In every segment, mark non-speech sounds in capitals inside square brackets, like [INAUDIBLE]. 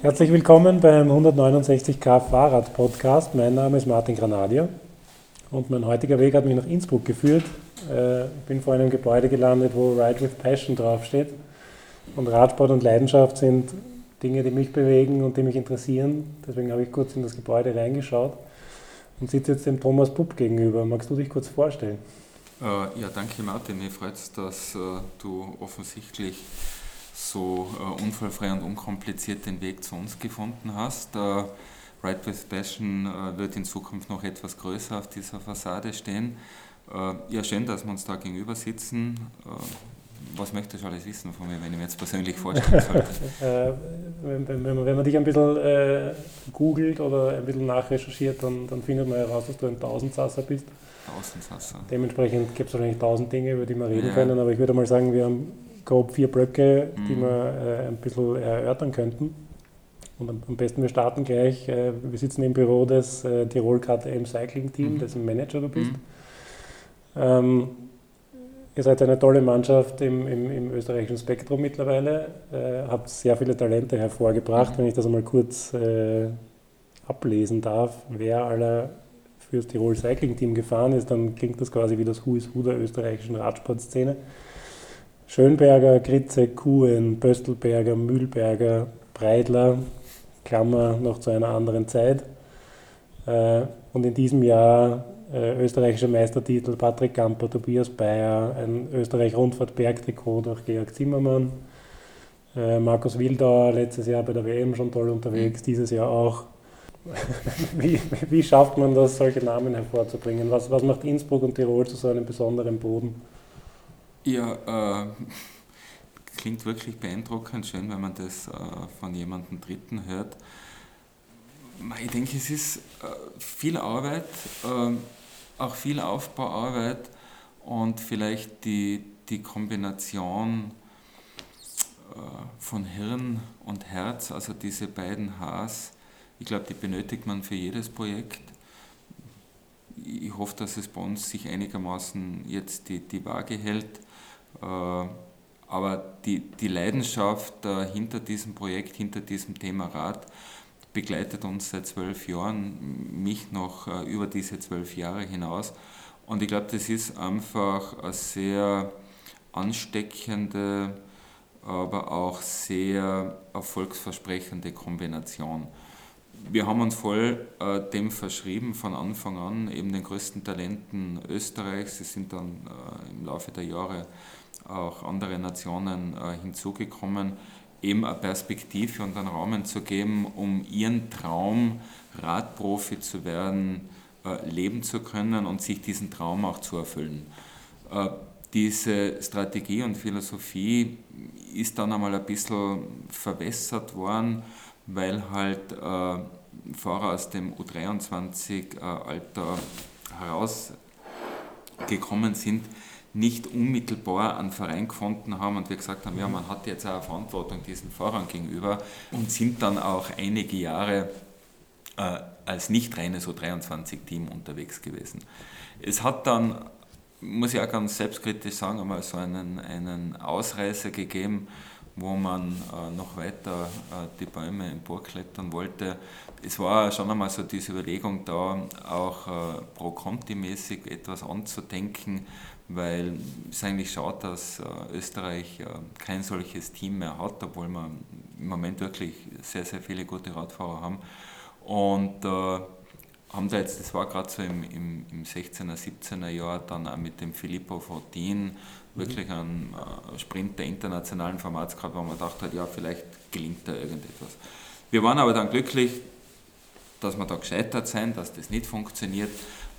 Herzlich willkommen beim 169k Fahrrad Podcast. Mein Name ist Martin Granadier und mein heutiger Weg hat mich nach Innsbruck geführt. Äh, ich bin vor einem Gebäude gelandet, wo Ride with Passion draufsteht. Und Radsport und Leidenschaft sind Dinge, die mich bewegen und die mich interessieren. Deswegen habe ich kurz in das Gebäude reingeschaut und sitze jetzt dem Thomas Pupp gegenüber. Magst du dich kurz vorstellen? Äh, ja, danke Martin. Mir freut es, dass äh, du offensichtlich so äh, unfallfrei und unkompliziert den Weg zu uns gefunden hast. Äh, Ride with Passion äh, wird in Zukunft noch etwas größer auf dieser Fassade stehen. Äh, ja, schön, dass wir uns da gegenüber sitzen. Äh, was möchtest du alles wissen von mir, wenn ich mir jetzt persönlich vorstellen sollte? [LAUGHS] Äh, wenn, wenn, man, wenn, man, dich ein bisschen googelt oder ein bisschen nachrecherchiert, dann, dann findet man heraus, dass du ein Tausendsasser bist. Dementsprechend gibt es wahrscheinlich tausend Dinge, über die wir reden ja. können, aber ich würde mal sagen, wir haben grob vier Blöcke, die mhm. wir äh, ein bisschen erörtern könnten. Und am, besten wir starten gleich. Äh, wir sitzen im Büro des äh, Tirol KTM Cycling Team, mhm. dessen Manager du bist. Mhm. Ähm, ihr seid eine tolle Mannschaft im, im, im österreichischen Spektrum mittlerweile, äh, habt sehr viele Talente hervorgebracht. Mhm. Wenn ich das einmal kurz äh, ablesen darf, wer aller fürs Tirol Cycling Team gefahren ist, dann klingt das quasi wie das Who is Who der österreichischen Radsportszene. Schönberger, Gritze, Kuhn, Böstelberger, Mühlberger, Breidler, Klammer noch zu einer anderen Zeit. Äh, und in diesem Jahr äh, österreichischer Meistertitel Patrick Gamper, Tobias Bayer, ein Österreich-Rundfahrt-Bergtrikot durch Georg Zimmermann, äh, Markus Wildauer letztes Jahr bei der WM schon toll unterwegs, dieses Jahr auch. [LAUGHS] wie, wie schafft man das, solche Namen hervorzubringen? Was, was macht Innsbruck und Tirol zu so einem besonderen Boden? Ja, äh, [LAUGHS] klingt wirklich beeindruckend, schön, wenn man das äh, von jemandem Dritten hört. Ich denke, es ist äh, viel Arbeit, äh, auch viel Aufbauarbeit und vielleicht die, die Kombination äh, von Hirn und Herz, also diese beiden Hs, ich glaube, die benötigt man für jedes Projekt ich hoffe, dass es bei uns sich einigermaßen jetzt die, die Waage hält. Äh, aber die, die Leidenschaft äh, hinter diesem Projekt, hinter diesem Thema Rad, begleitet uns seit zwölf Jahren, mich noch äh, über diese zwölf Jahre hinaus. Und ich glaube, das ist einfach eine sehr ansteckende, aber auch sehr erfolgsversprechende Kombination. Wir haben uns voll äh, dem verschrieben von Anfang an, eben den größten Talenten Österreichs. Es sind dann äh, im Laufe der Jahre auch andere Nationen äh, hinzugekommen, eben eine Perspektive und einen Rahmen zu geben, um ihren Traum, Radprofi zu werden, äh, leben zu können und sich diesen Traum auch zu erfüllen. Äh, diese Strategie und Philosophie ist dann einmal ein bisschen verwässert worden, weil halt Fahrer aus dem U23-Alter herausgekommen sind, nicht unmittelbar einen Verein gefunden haben und wir gesagt haben, ja, man hat jetzt auch eine Verantwortung diesen Fahrern gegenüber und sind dann auch einige Jahre äh, als nicht reines U23-Team unterwegs gewesen. Es hat dann, muss ich auch ganz selbstkritisch sagen, einmal so einen, einen Ausreißer gegeben, wo man äh, noch weiter äh, die Bäume emporklettern wollte. Es war schon einmal so diese Überlegung da, auch äh, pro-Conti-mäßig etwas anzudenken, weil es eigentlich schaut, dass äh, Österreich äh, kein solches Team mehr hat, obwohl wir im Moment wirklich sehr, sehr viele gute Radfahrer haben. Und äh, haben da jetzt, das war gerade so im, im, im 16er, 17er Jahr, dann auch mit dem Filippo Fortin mhm. wirklich einen äh, Sprint der internationalen Formats gehabt, wo man gedacht hat, ja, vielleicht gelingt da irgendetwas. Wir waren aber dann glücklich, dass wir da gescheitert sind, dass das nicht funktioniert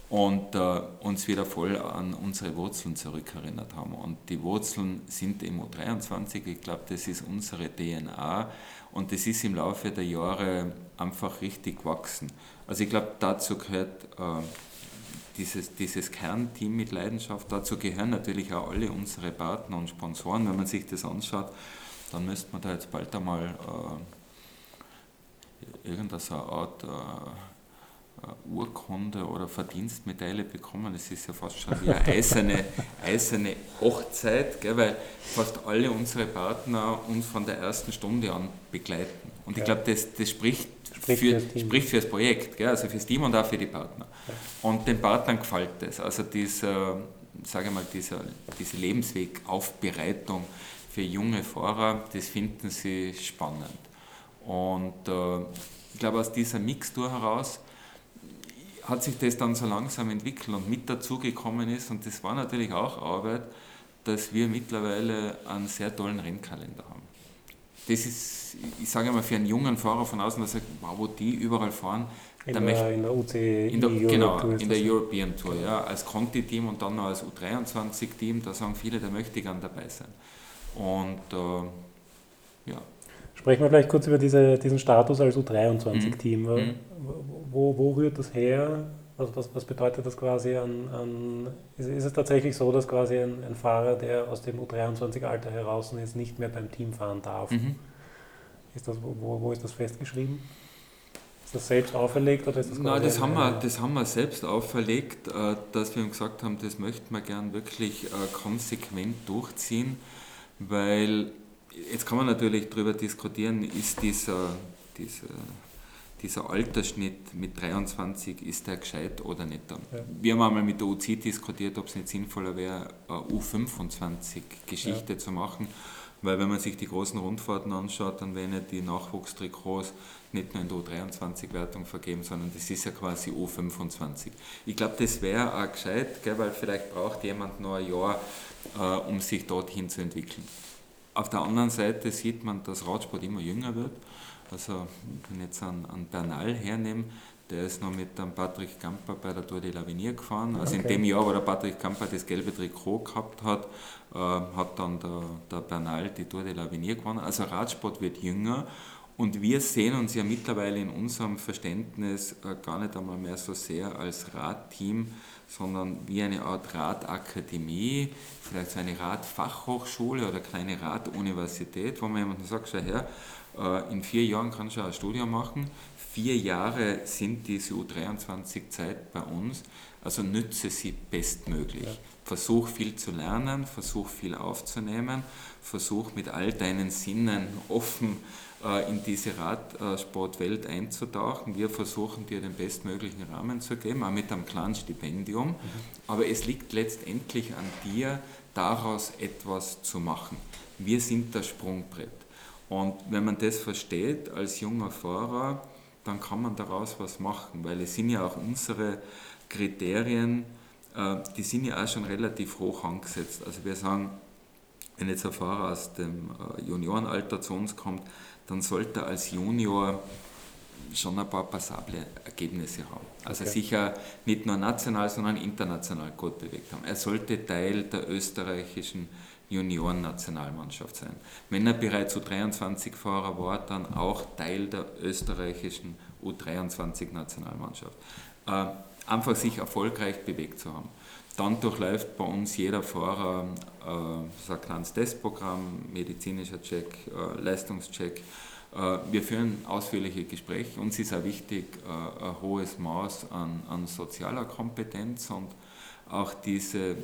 und äh, uns wieder voll an unsere Wurzeln zurückerinnert haben. Und die Wurzeln sind im U23, ich glaube, das ist unsere DNA und das ist im Laufe der Jahre einfach richtig gewachsen. Also ich glaube, dazu gehört äh, dieses, dieses Kernteam mit Leidenschaft, dazu gehören natürlich auch alle unsere Partner und Sponsoren. Wenn man sich das anschaut, dann müsste man da jetzt bald einmal äh, irgendeine Art... Äh, Urkunde oder Verdienstmedaille bekommen. Das ist ja fast schon wie eine eiserne, [LAUGHS] eiserne Hochzeit, gell, weil fast alle unsere Partner uns von der ersten Stunde an begleiten Und ich glaube, das, das spricht, spricht, für, für spricht für das Projekt, gell? also für das Team und auch für die Partner. Und den Partnern gefällt das. Also dieser, sage mal, dieser, diese Lebenswegaufbereitung für junge Fahrer, das finden sie spannend. Und äh, ich glaube, aus dieser Mixtur heraus hat sich das dann so langsam entwickelt und mit dazugekommen ist, und das war natürlich auch Arbeit, dass wir mittlerweile einen sehr tollen Rennkalender haben. Das ist, ich sage mal, für einen jungen Fahrer von außen, dass er, wow, wo die überall fahren, in der, möchte, in der UC in der, genau, Tour in der European Tour, ja, als Conti-Team und dann noch als U23-Team, da sagen viele, da möchte ich gern dabei sein. Und äh, ja. Sprechen wir vielleicht kurz über diese, diesen Status als U23-Team. Mhm. mhm. Wo, wo rührt das her? Also was, was bedeutet das quasi an, an ist, ist, es tatsächlich so, dass quasi ein, ein, Fahrer, der aus dem U23-Alter heraus ist, nicht mehr beim Team fahren darf? Mhm. Ist das, wo, wo ist das festgeschrieben? Ist das selbst auferlegt oder ist das Nein, das haben, wir, das haben wir selbst auferlegt, äh, dass wir gesagt haben, das möchten wir gern wirklich äh, konsequent durchziehen, weil jetzt kann man natürlich darüber diskutieren, ist dieser, dieser dieser Altersschnitt mit 23, ist der gescheit oder nicht? Ja. Wir haben einmal mit der UC diskutiert, ob es nicht sinnvoller wäre, eine U25-Geschichte ja. zu machen, weil wenn man sich die großen Rundfahrten anschaut, dann werden ja die Nachwuchstrikots nicht nur in der U23-Wertung vergeben, sondern das ist ja quasi U25. Ich glaube, das wäre auch gescheit, gell, weil vielleicht braucht jemand noch ein Jahr, äh, um sich dorthin zu entwickeln. Auf der anderen Seite sieht man, dass Radsport immer jünger wird. Also, wenn ich jetzt an, an Bernal hernehme, der ist noch mit dem Patrick Gamper bei der Tour de l'Avenir gefahren. Also okay. in dem Jahr, wo der Patrick Gamper das gelbe Trikot gehabt hat, äh, hat dann der, der Bernal die Tour de l'Avenir gewonnen. Also Radsport wird jünger und wir sehen uns ja mittlerweile in unserem Verständnis äh, gar nicht einmal mehr so sehr als Radteam, sondern wie eine Art Radakademie, vielleicht so eine Radfachhochschule oder kleine Raduniversität, wo man jemandem sagt, schau her, äh, in vier Jahren kannst du ein Studium machen. Vier Jahre sind diese U23-Zeit bei uns, also nütze sie bestmöglich. Ja. Versuch viel zu lernen, versuch viel aufzunehmen, versuch mit all deinen Sinnen offen äh, in diese Radsportwelt einzutauchen. Wir versuchen dir den bestmöglichen Rahmen zu geben, auch mit einem kleinen Stipendium. Mhm. Aber es liegt letztendlich an dir, daraus etwas zu machen. Wir sind das Sprungbrett. Und wenn man das versteht als junger Fahrer, dann kann man daraus was machen, weil es sind ja auch unsere Kriterien, äh, die sind ja auch schon relativ hoch angesetzt. Also wir sagen, wenn jetzt ein Fahrer aus dem äh, Juniorenalter zu uns kommt, dann sollte er als Junior schon ein paar passable Ergebnisse haben. Also okay. sicher nicht nur national, sondern international gut bewegt haben. Er sollte Teil der österreichischen Juniorennationalmannschaft sein. Wenn er bereits U23-Fahrer war, dann auch Teil der österreichischen U23-Nationalmannschaft. Äh, einfach sich erfolgreich bewegt zu haben. Dann durchläuft bei uns jeder Fahrer äh, ein kleines Testprogramm, medizinischer Check, äh, Leistungscheck. Äh, wir führen ausführliche Gespräche. Uns ist auch wichtig äh, ein hohes Maß an, an sozialer Kompetenz und auch diese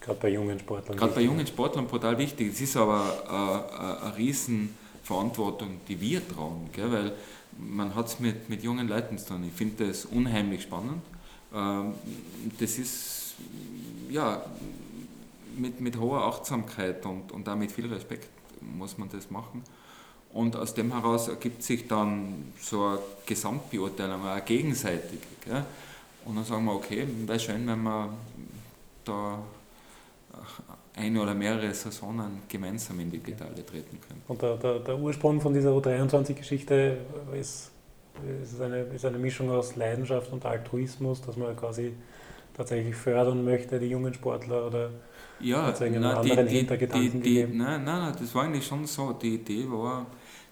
Gerade bei jungen Sportlern. Gerade bei jungen Sportlern brutal wichtig. Es ist aber äh, eine Riesenverantwortung, die wir tragen, gell? weil man hat es mit, mit jungen Leuten zu tun. Ich finde das unheimlich spannend. Ähm, das ist ja mit, mit hoher Achtsamkeit und, und auch mit viel Respekt muss man das machen. Und aus dem heraus ergibt sich dann so eine Gesamtbeurteilung, eine gegenseitige. Gell? Und dann sagen wir, okay, wäre schön, wenn wir da eine oder mehrere Saisonen gemeinsam in die Pedale treten können. Und der, der, der Ursprung von dieser U23-Geschichte ist, ist, eine, ist eine Mischung aus Leidenschaft und Altruismus, dass man quasi tatsächlich fördern möchte, die jungen Sportler oder ja, nein, anderen die, Hintergedanken die, die, gegeben? Nein, nein, nein, das war eigentlich schon so. Die Idee war,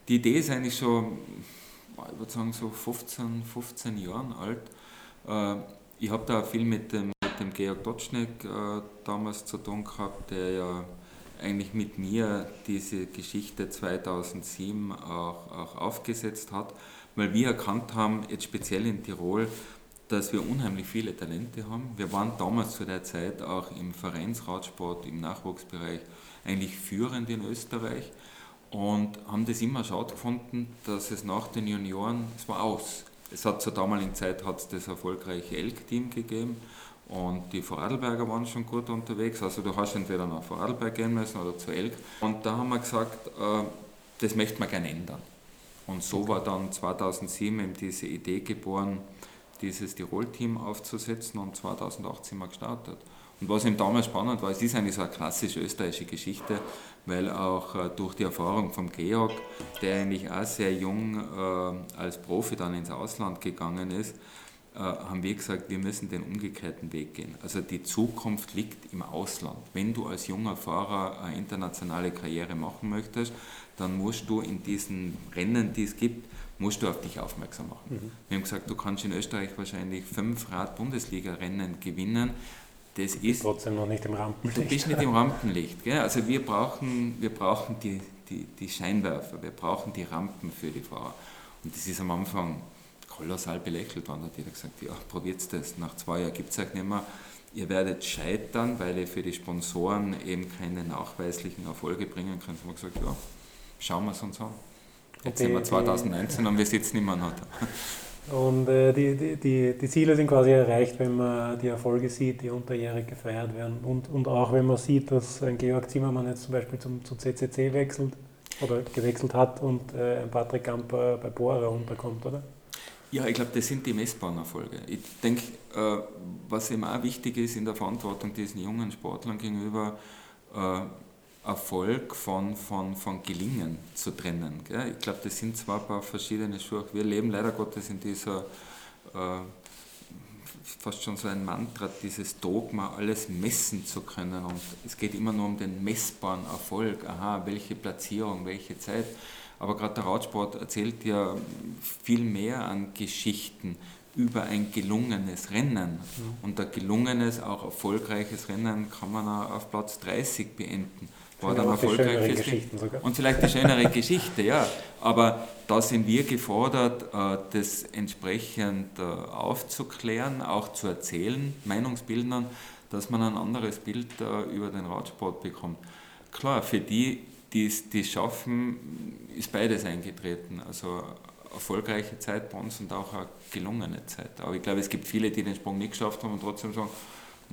die Idee ist eigentlich schon, ich würde sagen, so 15, 15 Jahren alt. Äh, ich habe da viel mit dem dem Georg Dotschneck äh, damals zu tun gehabt, der ja eigentlich mit mir diese Geschichte 2007 auch, auch aufgesetzt hat, weil wir erkannt haben, jetzt speziell in Tirol, dass wir unheimlich viele Talente haben. Wir waren damals zu der Zeit auch im Vereinsradsport, im Nachwuchsbereich eigentlich führend in Österreich. und haben das immer schade gefunden, dass es nach den Junioren, es war aus. Es hat zur damaligen Zeit hat das erfolgreiche Elk-Team gegeben und die Vorarlberger waren schon gut unterwegs. Also du hast entweder nach Vorarlberg gehen müssen oder zu Elk. Und da haben wir gesagt, äh, das möchten wir gerne ändern. Und so war dann 2007 eben diese Idee geboren, dieses Tirol-Team aufzusetzen und 2008 sind wir gestartet. Und was eben damals spannend war, es ist eigentlich so eine klassische österreichische Geschichte, weil auch äh, durch die Erfahrung vom Georg, der eigentlich auch sehr jung äh, als Profi dann ins Ausland gegangen ist, äh, haben wir gesagt, wir müssen den umgekehrten Weg gehen. Also die Zukunft liegt im Ausland. Wenn du als junger Fahrer eine internationale Karriere machen möchtest, dann musst du in diesen Rennen, die es gibt, musst du auf dich aufmerksam machen. Mhm. Wir haben gesagt, du kannst in Österreich wahrscheinlich fünf Rad-Bundesliga-Rennen gewinnen. Das ist trotzdem noch nicht im Rampenlicht. Du bist nicht im Rampenlicht. Gell? Also wir brauchen, wir brauchen die, die, die Scheinwerfer, wir brauchen die Rampen für die Fahrer. Und das ist am Anfang kolossal belächelt worden. Da hat jeder gesagt, ja, probiert das. Nach zwei Jahren gibt es euch nicht mehr. Ihr werdet scheitern, weil ihr für die Sponsoren eben keine nachweislichen Erfolge bringen könnt. Da haben wir gesagt, ja, schauen wir es uns an. Jetzt die, sind wir 2019 die, und wir sitzen immer noch da. Und äh, die, die, die Ziele sind quasi erreicht, wenn man die Erfolge sieht, die unterjährig gefeiert werden. Und, und auch wenn man sieht, dass ein Georg Zimmermann jetzt zum Beispiel zum, zum CCC wechselt oder gewechselt hat und äh, ein Patrick Gamper bei Bora unterkommt, oder? Ja, ich glaube, das sind die messbaren Erfolge. Ich denke, äh, was eben auch wichtig ist in der Verantwortung diesen jungen Sportlern gegenüber, äh, Erfolg von, von, von Gelingen zu trennen. Gell? Ich glaube, das sind zwar ein paar verschiedene Schuhe. Wir leben leider Gottes in dieser, äh, fast schon so ein Mantra, dieses Dogma, alles messen zu können. Und es geht immer nur um den messbaren Erfolg. Aha, welche Platzierung, welche Zeit. Aber gerade der Radsport erzählt ja viel mehr an Geschichten über ein gelungenes Rennen. Mhm. Und ein gelungenes, auch erfolgreiches Rennen kann man auch auf Platz 30 beenden war dann erfolgreich Und vielleicht die schönere Geschichte, ja. Aber da sind wir gefordert, äh, das entsprechend äh, aufzuklären, auch zu erzählen, Meinungsbildnern, dass man ein anderes Bild äh, über den Radsport bekommt. Klar, für die, die es schaffen, ist beides eingetreten. Also erfolgreiche Zeit bei uns und auch eine gelungene Zeit. Aber ich glaube, es gibt viele, die den Sprung nicht geschafft haben und trotzdem sagen,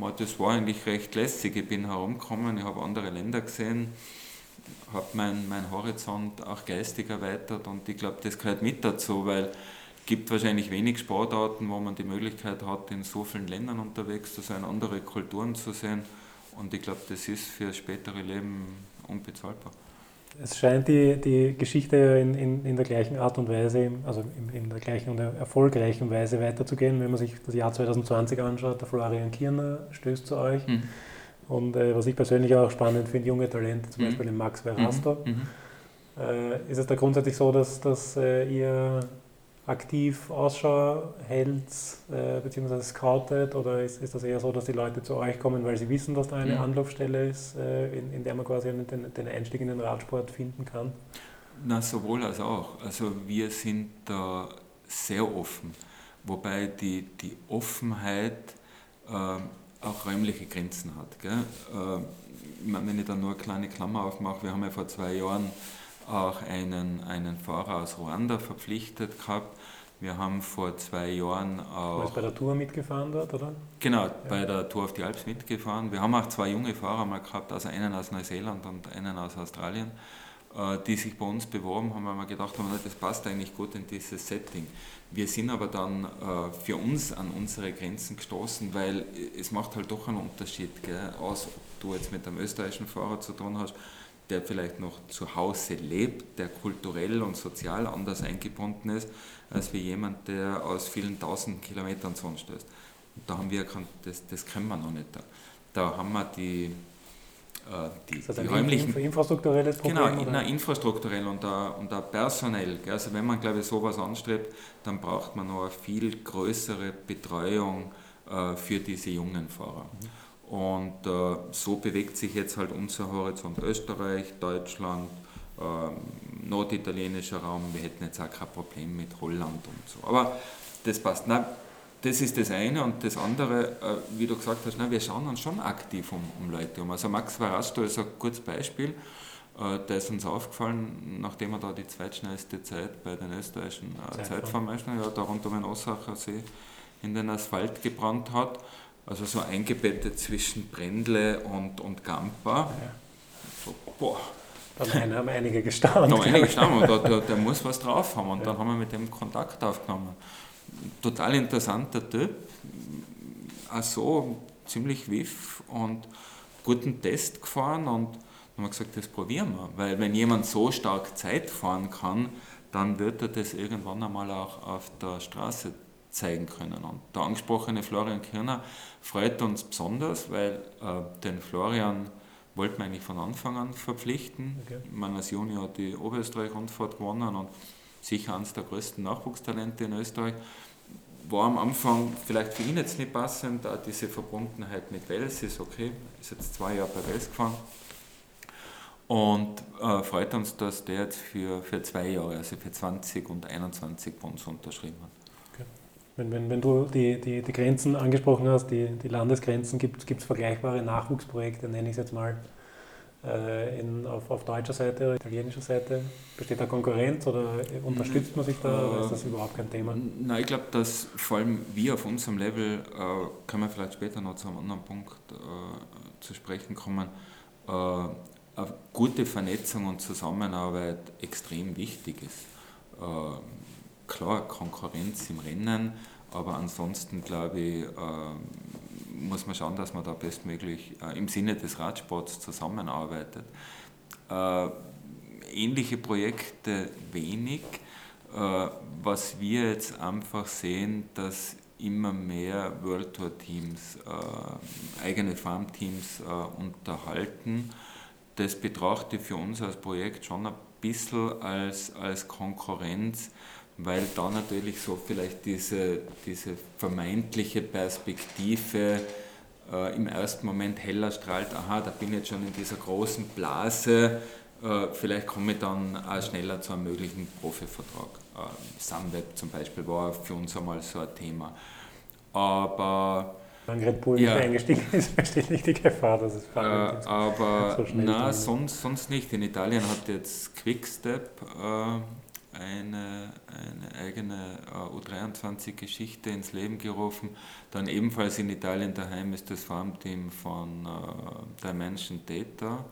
das war eigentlich recht lässig. Ich bin herumgekommen, ich habe andere Länder gesehen, habe meinen mein Horizont auch geistig erweitert und ich glaube, das gehört mit dazu, weil es gibt wahrscheinlich wenig Sportarten, wo man die Möglichkeit hat, in so vielen Ländern unterwegs zu sein, andere Kulturen zu sehen und ich glaube, das ist für das spätere Leben unbezahlbar es scheint die, die Geschichte in, in, in der gleichen Art und Weise, also in, in der gleichen und erfolgreichen Weise weiterzugehen. Wenn man sich das Jahr 2020 anschaut, der Florian Kirner stößt zu euch. Mhm. Und äh, was ich persönlich auch spannend finde, junge Talente, zum mhm. Beispiel den Max Verrasto. Mhm. mhm. Äh, ist es da grundsätzlich so, dass, dass äh, ihr aktiv Ausschau hält äh, bzw. scoutet oder ist, ist das eher so, dass die Leute zu euch kommen, weil sie wissen, dass da eine mhm. Anlaufstelle ist, äh, in, in der man quasi den, den Einstieg in den Radsport finden kann? Na, sowohl als auch. Also wir sind da sehr offen, wobei die, die Offenheit äh, auch räumliche Grenzen hat. Gell? Äh, wenn ich da nur eine kleine Klammer aufmache, wir haben ja vor zwei Jahren auch einen, einen Fahrer aus Ruanda verpflichtet gehabt. Wir haben vor zwei Jahren auch. Du bist bei der Tour mitgefahren dort, oder? Genau, ja. bei der Tour auf die Alps mitgefahren. Wir haben auch zwei junge Fahrer mal gehabt, also einen aus Neuseeland und einen aus Australien, äh, die sich bei uns beworben haben, weil wir gedacht haben, das passt eigentlich gut in dieses Setting. Wir sind aber dann äh, für uns an unsere Grenzen gestoßen, weil es macht halt doch einen Unterschied, gell, aus ob du jetzt mit einem österreichischen Fahrer zu tun hast der vielleicht noch zu Hause lebt, der kulturell und sozial anders eingebunden ist, als wie jemand, der aus vielen tausend Kilometern uns stößt. Und da haben wir erkannt, das, das können wir noch nicht. Da, da haben wir die, äh, die, ist das die räumlichen... infrastrukturelles Problem? Genau, nein, infrastrukturell und auch, und auch personell. Also wenn man, glaube ich, sowas anstrebt, dann braucht man noch eine viel größere Betreuung äh, für diese jungen Fahrer. Mhm. Und äh, so bewegt sich jetzt halt unser Horizont Österreich, Deutschland, äh, norditalienischer Raum. Wir hätten jetzt auch kein Problem mit Holland und so. Aber das passt. Nein, das ist das eine. Und das andere, äh, wie du gesagt hast, nein, wir schauen uns schon aktiv um, um Leute um. Also Max Varasto ist ein gutes Beispiel. Äh, da ist uns aufgefallen, nachdem er da die zweitschnellste Zeit bei den österreichischen äh, Zeitfahrmeistern, ja, da rund um den Ossacher See in den Asphalt gebrannt hat. Also so eingebettet zwischen Brendle und, und Gampa. Ja. So, boah. Da haben einige gestaunt. Da haben einige gestaunt, der, der, der, muss was drauf haben. Und ja. dann haben wir mit dem Kontakt aufgenommen. Total interessanter Typ. Auch so ziemlich wiff und guten Test gefahren und haben wir gesagt, das probieren wir. Weil wenn jemand so stark Zeit fahren kann, dann wird er das irgendwann einmal auch auf der Straße zeigen können. Und der angesprochene Florian Kirner freut uns besonders, weil äh, den Florian wollten wir eigentlich von Anfang an verpflichten. Okay. Man als Junior hat die Oberösterreich-Rundfahrt gewonnen und sicher eines der größten Nachwuchstalente in Österreich. War am Anfang vielleicht für ihn jetzt nicht passend, auch diese Verbundenheit mit Wels ist okay, ist jetzt zwei Jahre bei Wels gefahren. Und äh, freut uns, dass der jetzt für, für zwei Jahre, also für 20 und 21 bei uns unterschrieben hat. Wenn, wenn, wenn du die, die, die Grenzen angesprochen hast, die, die Landesgrenzen, gibt es vergleichbare Nachwuchsprojekte, nenne ich es jetzt mal, äh, in, auf, auf deutscher Seite oder italienischer Seite? Besteht da Konkurrenz oder unterstützt man sich da oder ist das überhaupt kein Thema? Nein, ich glaube, dass vor allem wir auf unserem Level, äh, können wir vielleicht später noch zu einem anderen Punkt äh, zu sprechen kommen, äh, eine gute Vernetzung und Zusammenarbeit extrem wichtig ist. Klar, Konkurrenz im Rennen, aber ansonsten glaube ich, äh, muss man schauen, dass man da bestmöglich äh, im Sinne des Radsports zusammenarbeitet. Äh, ähnliche Projekte wenig. Äh, was wir jetzt einfach sehen, dass immer mehr World Tour Teams, eigene Farmteams unterhalten. Das betrachte ich für uns als Projekt schon ein bisschen als, als Konkurrenz, weil da natürlich so vielleicht diese, diese vermeintliche Perspektive äh, im ersten Moment heller strahlt, aha, da bin ich jetzt schon in dieser großen Blase, äh, vielleicht komme ich dann auch schneller zu einem möglichen Profivertrag. Äh, Sunweb zum Beispiel war für uns einmal so ein Thema. Aber wenn Red Bull ja. nicht eingestiegen ist, [LAUGHS] besteht nicht die Gefahr, dass es fahren äh, Aber so na, sonst, sonst nicht. In Italien hat jetzt Quickstep äh, eine, eine eigene äh, U23-Geschichte ins Leben gerufen. Dann ebenfalls in Italien daheim ist das Farmteam von äh, Dimension Data.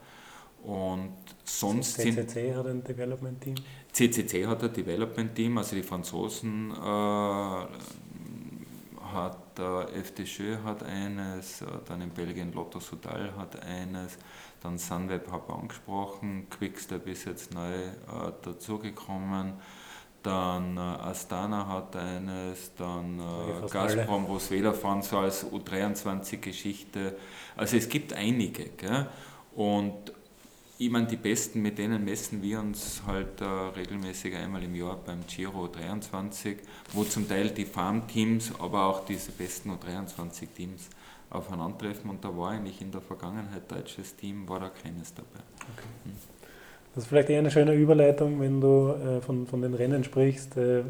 Und sonst CCC hat ein Development Team? CCC hat ein Development Team, also die Franzosen äh, hat der FDJ hat eines, äh, dann in Belgien Lotto Sudal hat eines, dann Sunweb habe ich angesprochen, Quickstep ist jetzt neu äh, dazugekommen, dann äh, Astana hat eines, dann äh, Gazprom, Roswela fahren so als U23-Geschichte. Also es gibt einige. Gell? Und ich meine, die Besten, mit denen messen wir uns halt äh, regelmäßig einmal im Jahr beim Giro 23, wo zum Teil die Farmteams, aber auch diese besten U23-Teams aufeinandertreffen. Und da war eigentlich in der Vergangenheit deutsches Team, war da keines dabei. Okay. Hm. Das ist vielleicht eher eine schöne Überleitung, wenn du äh, von, von den Rennen sprichst. Äh,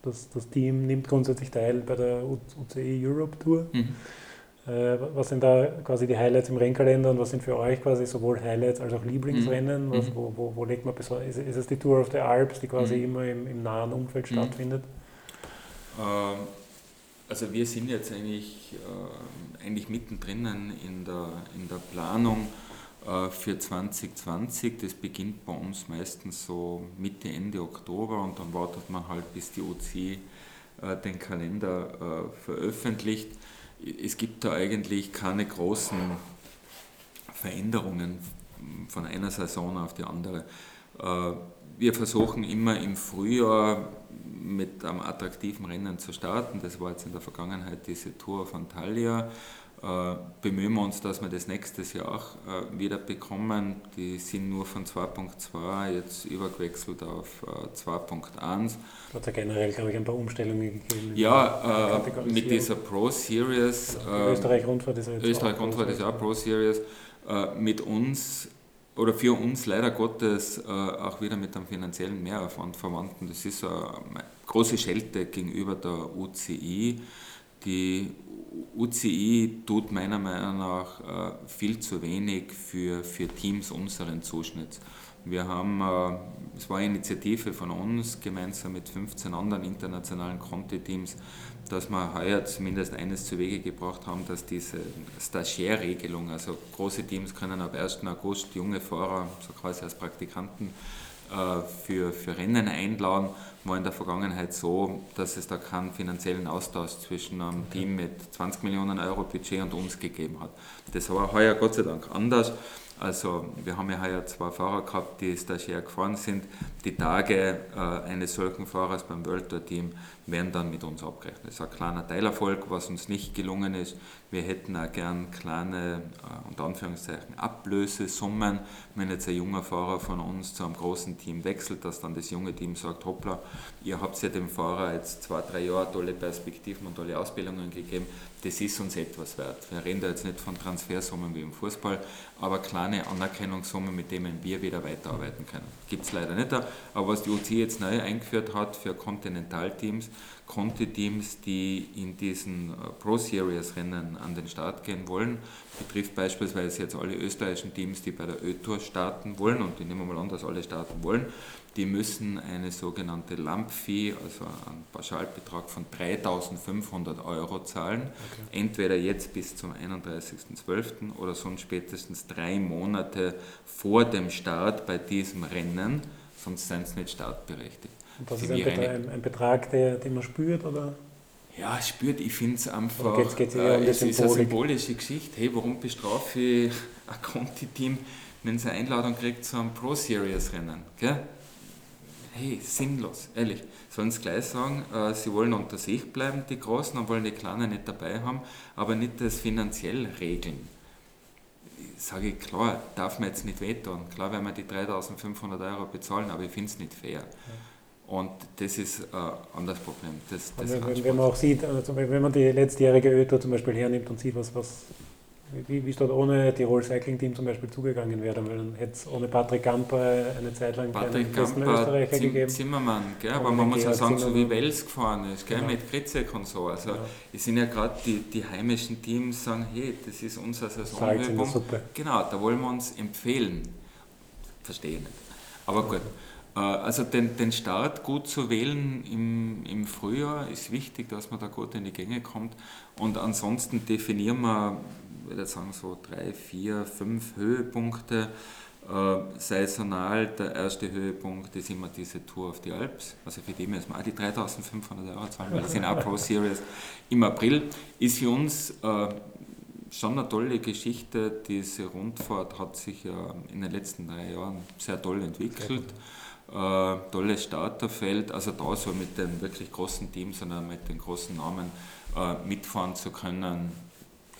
das, das Team nimmt grundsätzlich teil bei der UCI Europe Tour. Mhm. Äh, was sind da quasi die Highlights im Rennkalender und was sind für euch quasi sowohl Highlights als auch Lieblingsrennen? Mhm. Was, mhm. wo, wo, wo, legt man besonders? Ist, ist, es die Tour of the Alps, die quasi mhm. immer im, im, nahen Umfeld mhm. stattfindet? Ähm, also wir sind jetzt eigentlich, äh, eigentlich mittendrin in der, in der Planung äh, für 2020. Das beginnt bei uns meistens so Mitte, Ende Oktober und dann wartet man halt, bis die OC äh, den Kalender äh, veröffentlicht es gibt da eigentlich keine großen Veränderungen von einer Saison auf die andere. Äh, wir versuchen immer im Frühjahr mit einem attraktiven Rennen zu starten. Das war jetzt in der Vergangenheit diese Tour von Thalia. Äh, bemühen wir uns, dass wir das nächstes Jahr auch äh, wieder bekommen. Die sind nur von 2.2 jetzt übergewechselt auf 2.1. Es hat ja generell, glaube ich, ein paar Umstellungen gegeben. Ja, äh, mit dieser Pro Series. Äh, Österreich-Rundfahrt ist, Österreich -Rundfahrt ist auch Pro Series. Äh, mit uns oder für uns leider Gottes äh, auch wieder mit einem finanziellen Mehraufwand verwandten. Das ist eine große Schelte gegenüber der UCI. Die UCI tut meiner Meinung nach äh, viel zu wenig für, für Teams unseren Zuschnitts. Wir haben, äh, es war eine Initiative von uns, gemeinsam mit 15 anderen internationalen Conti-Teams, dass wir heuer zumindest eines zu Wege gebracht haben, dass diese Stagiaire-Regelung, also große Teams können ab 1. August junge Fahrer, so quasi als Praktikanten, äh, für, für Rennen einladen, war in der Vergangenheit so, dass es da keinen finanziellen Austausch zwischen einem Team mit 20 Millionen Euro Budget und uns gegeben hat. Das war heuer Gott sei Dank anders. Also wir haben ja heuer zwei Fahrer gehabt, die stagiär gefahren sind. Die Tage äh, eines solchen Fahrers beim World Tour Team werden dann mit uns abgerechnet. Das ist ein kleiner Teilerfolg, was uns nicht gelungen ist. Wir hätten auch gern kleine, äh, unter Anführungszeichen, Ablösesummen, wenn jetzt ein junger Fahrer von uns zu einem großen Team wechselt, dass dann das junge Team sagt, hoppla, ihr habt ja dem Fahrer jetzt zwei, drei Jahre tolle Perspektiven und tolle Ausbildungen gegeben, das ist uns etwas wert. Wir reden da jetzt nicht von Transfersummen wie im Fußball, aber kleine Anerkennungssummen, mit denen wir wieder weiterarbeiten können. Gibt es leider nicht. Aber was die UC jetzt neu eingeführt hat für Kontinentalteams, Conti-Teams, die in diesen äh, Pro Series Rennen an den Start gehen wollen, betrifft beispielsweise jetzt alle österreichischen Teams, die bei der Ö-Tour starten wollen und die nehmen wir mal an, dass alle starten wollen, die müssen eine sogenannte Lump-Fee, also einen Pauschalbetrag von 3.500 Euro zahlen, okay. entweder jetzt bis zum 31.12. oder sonst spätestens drei Monate vor dem Start bei diesem Rennen, sonst sind sie nicht startberechtigt. Und das ist ein Betrag, ein, ein Betrag, der, den man spürt, oder? Ja, spürt, ich finde es einfach, geht's, geht's äh, um es ist eine symbolische Geschichte. Hey, warum bestrafe ich ein Conti-Team, wenn es eine Einladung kriegt zu einem Pro-Series-Rennen? hey, sinnlos, ehrlich. Sollen sie gleich sagen, äh, sie wollen unter sich bleiben, die Großen, und wollen die Kleinen nicht dabei haben, aber nicht das finanziell regeln. Sage ich, klar, darf man jetzt nicht wehtun. Klar werden wir die 3500 Euro bezahlen, aber ich finde es nicht fair. Ja. Und das ist ein äh, anderes Problem. Das, das wenn, wenn, man auch sieht, also wenn man die letztjährige ÖTO zum Beispiel hernimmt und sieht, was, was wie, wie es dort ohne Tirol Cycling Team zum Beispiel zugegangen wäre, weil dann hätte es ohne Patrick Gamper eine Zeit lang Patrick Gamper, Zim gegeben. Zimmermann, gell? aber man muss ja sagen, so wie Wels gefahren ist, gell? Genau. mit Kritzek und so. Also ja. es sind ja gerade die, die heimischen Teams, sagen, hey, das ist unser Saisonhöhepunkt. Genau, da wollen wir uns empfehlen. Verstehe nicht. Aber gut. Äh, also den, den Start gut zu wählen im, im Frühjahr ist wichtig, dass man da gut in die Gänge kommt. Und ansonsten definieren wir würde sagen, so drei, vier, fünf Höhepunkte. Äh, saisonal, der erste Höhepunkt ist immer diese Tour auf die Alps. Also für die müssen wir auch die 3500 Euro zahlen, weil das sind auch Pro Series im April. Ist für uns äh, schon eine tolle Geschichte. Diese Rundfahrt hat sich ja in den letzten drei Jahren sehr toll entwickelt. Äh, tolles Starterfeld, also da so mit den wirklich großen Teams, sondern mit den großen Namen äh, mitfahren zu können,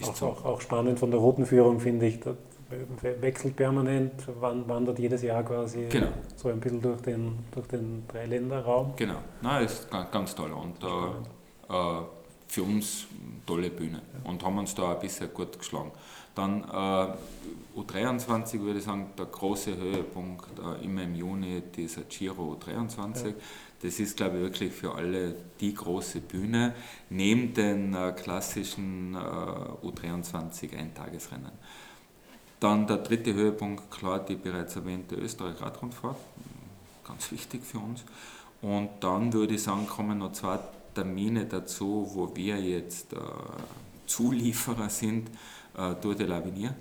auch, auch, auch, spannend von der Routenführung finde ich, das wechselt permanent, wandert jedes Jahr quasi genau. so ein bisschen durch den, durch den Dreiländerraum. Genau, na ist ganz, ganz toll und äh, äh, für uns tolle Bühne ja. und haben uns da ein bisschen gut geschlagen. Dann äh, U23 würde ich sagen, der große Höhepunkt äh, immer im Juni dieser Giro U23. Ja. Das ist, glaube ich, wirklich für alle die große Bühne, neben den äh, klassischen äh, U23 Eintagesrennen. Dann der dritte Höhepunkt, klar, die bereits erwähnte Österreich-Radrundfahrt, ganz wichtig für uns. Und dann würde ich sagen, kommen noch zwei Termine dazu, wo wir jetzt äh, Zulieferer sind, Tour de l'Avenir,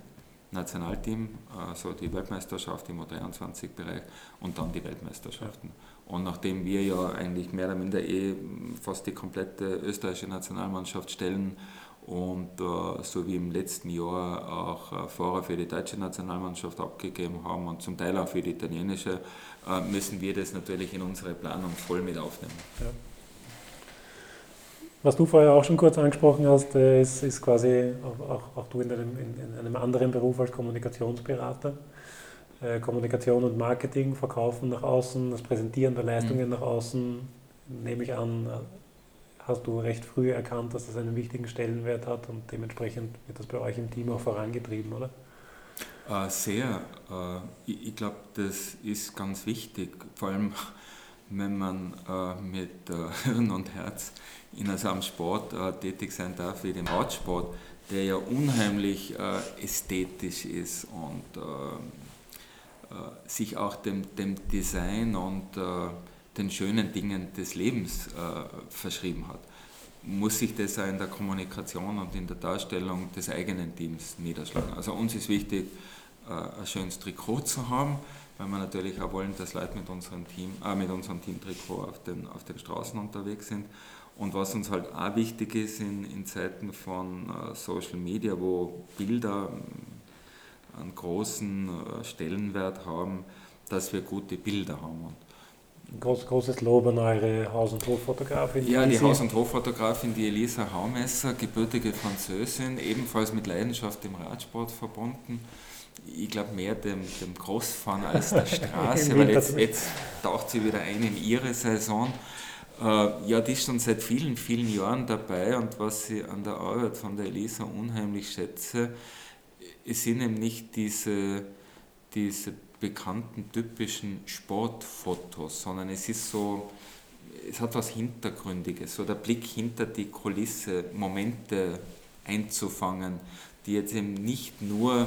Nationalteam, also die Weltmeisterschaft im U23-Bereich und dann die Weltmeisterschaften. Und nachdem wir ja eigentlich mehr oder minder eh fast die komplette österreichische Nationalmannschaft stellen und äh, so wie im letzten Jahr auch äh, Fahrer für die deutsche Nationalmannschaft abgegeben haben und zum Teil auch für die italienische, äh, müssen wir das natürlich in unsere Planung voll mit aufnehmen. Ja. Was du vorher auch schon kurz angesprochen hast, äh, ist, ist quasi auch, auch, du in einem, in, in einem anderen Beruf als Kommunikationsberater. Äh, Kommunikation und Marketing, Verkaufen nach außen, das Präsentieren der Leistungen mhm. nach außen, nehme ich an, hast du recht früh erkannt, dass das einen wichtigen Stellenwert hat und dementsprechend wird das bei euch im Team auch vorangetrieben, oder? Äh, sehr. Äh, ich glaube, das ist ganz wichtig. Vor allem, wenn man äh, mit äh, [LAUGHS] Hirn und Herz in so einem Sport äh, tätig sein darf wie dem Radsport, der ja unheimlich äh, ästhetisch ist und äh, sich auch dem, dem Design und den schönen Dingen des Lebens verschrieben hat muss sich das auch in der Kommunikation und in der Darstellung des eigenen Teams niederschlagen. Also uns ist wichtig, ein schönes Trikot zu haben, weil wir natürlich auch wollen, dass Leute mit unserem Team, äh, mit unserem Teamtrikot auf den, auf den Straßen unterwegs sind. Und was uns halt auch wichtig ist in, in Zeiten von äh, Social Media, wo Bilder äh, einen großen äh, Stellenwert haben, dass wir gute Bilder haben. Und Groß, großes Lob an eure Haus- und Hoffotografin. Ja, die Haus- und Hoffotografin, die Elisa Haumesser, gebürtige Französin, ebenfalls mit Leidenschaft im Radsport verbunden ich glaube, mehr dem, dem Crossfahren als der [LAUGHS] Straße, weil jetzt, jetzt taucht sie wieder ein in ihre Saison. Äh, ja, die ist schon seit vielen, vielen Jahren dabei und was ich an der Arbeit von der Elisa unheimlich schätze, es sind eben nicht diese, diese bekannten typischen Sportfotos, sondern es ist so, es hat was Hintergründiges, so der Blick hinter die Kulisse, Momente einzufangen, die jetzt eben nicht nur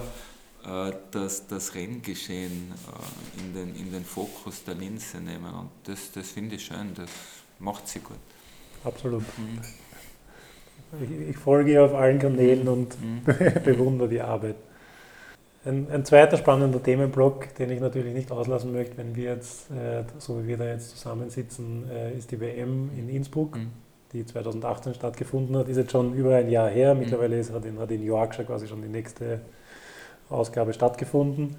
äh, das, das Renngeschehen äh, in den, in den Fokus der Linse nehmen. Und das, das finde ich schön, das macht sie gut. Absolut. Mhm. Ich, ich, folge ihr auf allen Kanälen und mhm. [LAUGHS] bewundere die Arbeit. Ein, ein, zweiter spannender Themenblock, den ich natürlich nicht auslassen möchte, wenn wir jetzt, äh, so wie wir da jetzt zusammensitzen, ist die WM in Innsbruck, mhm. die 2018 stattgefunden hat. Ist jetzt schon über ein Jahr her. Mhm. Mittlerweile ist, hat, in, hat in Yorkshire quasi schon die nächste Ausgabe stattgefunden.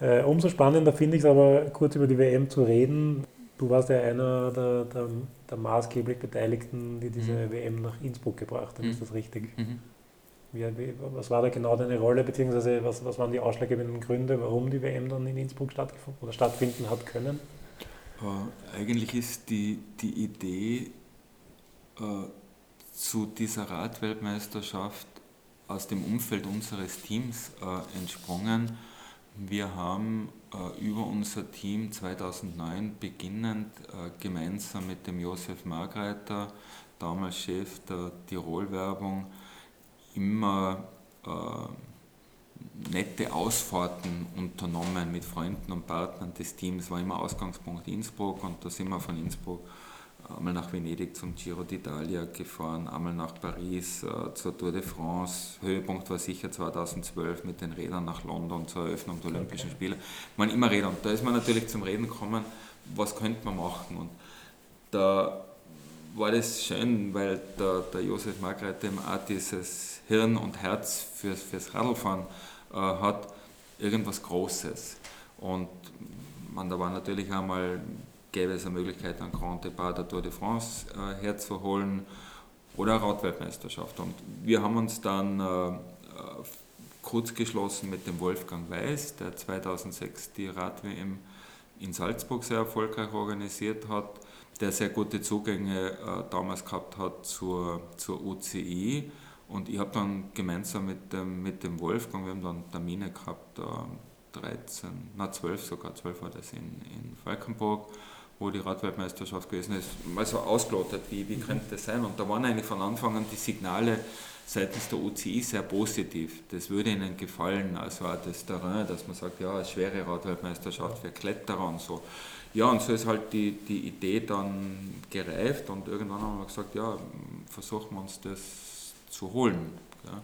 Äh, umso spannender finde ich es aber, kurz über die WM zu reden. Du warst ja einer der, der, der maßgeblich Beteiligten, die diese mhm. WM nach Innsbruck gebracht haben. Mhm. Ist das richtig? Mhm. Wie, wie, was war da genau deine Rolle, beziehungsweise was, was waren die ausschlaggebenden Gründe, warum die WM dann in Innsbruck stattgefunden oder stattfinden hat können? Äh, eigentlich ist die, die Idee äh, zu dieser Radweltmeisterschaft aus dem Umfeld unseres Teams äh, entsprungen. Wir haben äh, über unser Team 2009 beginnend äh, gemeinsam mit dem Josef Margreiter, damals Chef der Tirol-Werbung, immer äh, nette Ausfahrten unternommen mit Freunden und Partnern des Teams. War immer Ausgangspunkt Innsbruck und da sind wir von Innsbruck einmal nach Venedig zum Giro d'Italia gefahren, einmal nach Paris äh, zur Tour de France. Höhepunkt war sicher 2012 mit den Rädern nach London zur Eröffnung der Olympischen okay. Spiele. Man immer Räder. Und da ist man natürlich zum Reden gekommen, was könnte man machen. Und da war das schön, weil der, der Josef Margret eben auch dieses Hirn und Herz fürs, fürs Radlfahren äh, hat, irgendwas Großes. Und man, da war natürlich einmal gäbe es eine Möglichkeit, einen Grand Depart der Tour de France äh, herzuholen oder Radweltmeisterschaft. Und wir haben uns dann äh, äh kurz geschlossen mit dem Wolfgang Weiß, der 2006 die Rad-WM in Salzburg sehr erfolgreich organisiert hat, der sehr gute Zugänge äh, damals gehabt hat zur, zur UCI. Und ich habe dann gemeinsam mit dem, mit dem Wolfgang, wir haben dann Termine gehabt, äh, 13, na 12 sogar, 12 war das in, in Falkenburg wo die Radweltmeisterschaft gewesen ist, mal so ausgelotet, wie, wie könnte das sein? Und da waren eigentlich von Anfang an die Signale seitens der UCI sehr positiv. Das würde ihnen gefallen, also auch das Terrain, dass man sagt, ja, eine schwere Radweltmeisterschaft für Kletterer und so. Ja, und so ist halt die, die Idee dann gereift und irgendwann haben wir gesagt, ja, versuchen wir uns das zu holen. Ja.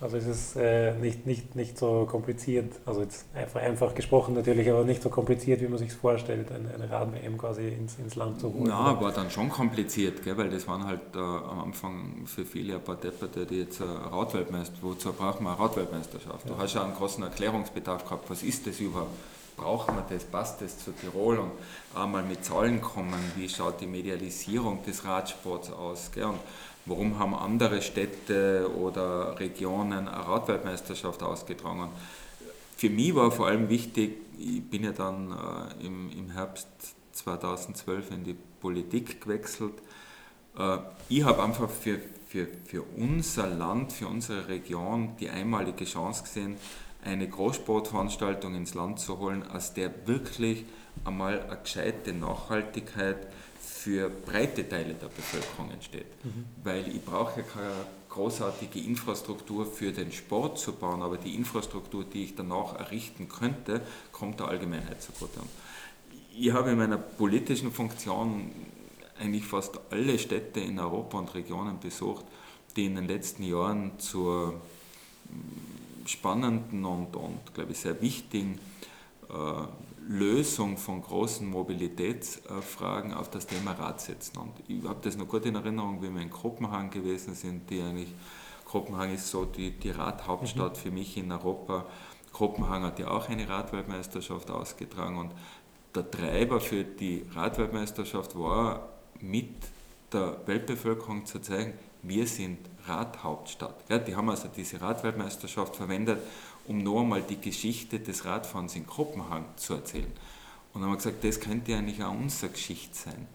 Also es ist äh, nicht, nicht, nicht so kompliziert, also jetzt einfach, einfach gesprochen natürlich, aber nicht so kompliziert, wie man sich vorstellt, eine, eine Rad-WM quasi ins, ins Land zu holen. Ja, war dann schon kompliziert, gell, weil das waren halt äh, am Anfang für viele ein paar Depperte, die jetzt äh, Radweltmeister, wozu braucht man eine Radweltmeisterschaft? Ja. Du hast ja einen großen Erklärungsbedarf gehabt, was ist das überhaupt? Braucht man das, passt das zu Tirol und einmal mit Zahlen kommen, wie schaut die Medialisierung des Radsports aus? Gell? Und warum haben andere Städte oder Regionen eine Radweltmeisterschaft ausgetragen. Für mich war vor allem wichtig, ich bin ja dann äh, im, im Herbst 2012 in die Politik gewechselt. Äh, ich habe einfach für, für, für unser Land, für unsere Region die einmalige Chance gesehen, eine Großsportveranstaltung ins Land zu holen, aus der wirklich einmal eine gescheite Nachhaltigkeit für breite Teile der Bevölkerung entsteht. Mhm. Weil ich brauche ja keine großartige Infrastruktur für den Sport zu bauen, aber die Infrastruktur, die ich danach errichten könnte, kommt der Allgemeinheit zugute. Ich habe in meiner politischen Funktion eigentlich fast alle Städte in Europa und Regionen besucht, die in den letzten Jahren zur mm, spannenden und, und glaube ich, sehr wichtigen äh, Lösung von großen Mobilitätsfragen auf das Thema Rad setzen. Und ich habe das noch gut in Erinnerung, wie wir in Kopenhagen gewesen sind, die eigentlich, Kopenhagen ist so die, die Radhauptstadt mhm. für mich in Europa. Kopenhagen hat ja auch eine Radweltmeisterschaft ausgetragen und der Treiber für die Radweltmeisterschaft war mit der Weltbevölkerung zu zeigen, wir sind Radhauptstadt. Ja, die haben also diese Radweltmeisterschaft verwendet, um noch einmal die Geschichte des Radfahrens in Kopenhagen zu erzählen. Und dann haben wir gesagt, das könnte eigentlich auch unsere Geschichte sein.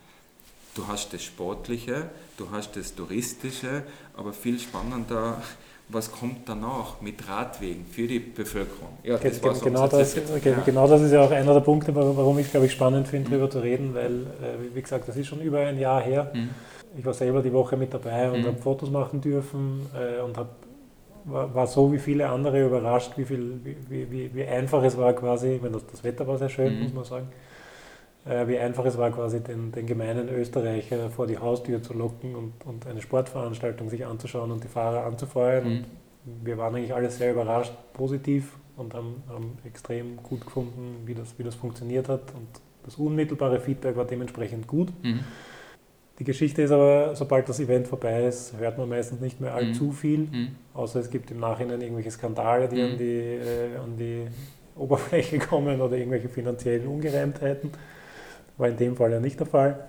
Du hast das Sportliche, du hast das Touristische, aber viel spannender, was kommt danach mit Radwegen für die Bevölkerung? Ja, das genau, genau, das, okay, ja. genau das ist ja auch einer der Punkte, warum ich glaube ich spannend finde, darüber mhm. zu reden, weil, äh, wie gesagt, das ist schon über ein Jahr her. Mhm. Ich war selber die Woche mit dabei und mhm. habe Fotos machen dürfen äh, und habe war, war, so wie viele andere überrascht, wie, viel, wie, wie, wie einfach es war quasi, wenn das, das Wetter war sehr schön, mhm. muss man sagen, äh, wie einfach es war quasi den, den gemeinen Österreicher vor die Haustür zu locken und, und eine Sportveranstaltung sich anzuschauen und die Fahrer anzufeuern. Mhm. Wir waren eigentlich alle sehr überrascht, positiv und haben, haben extrem gut gefunden, wie das, wie das funktioniert hat und das unmittelbare Feedback war dementsprechend gut. Mhm. Die Geschichte ist aber, sobald das Event vorbei ist, hört man meistens nicht mehr allzu mhm. viel, mhm. außer es gibt im Nachhinein irgendwelche Skandale, die, mhm. an, die äh, an die Oberfläche [LAUGHS] kommen oder irgendwelche finanziellen Ungereimtheiten. War in dem Fall ja nicht der Fall.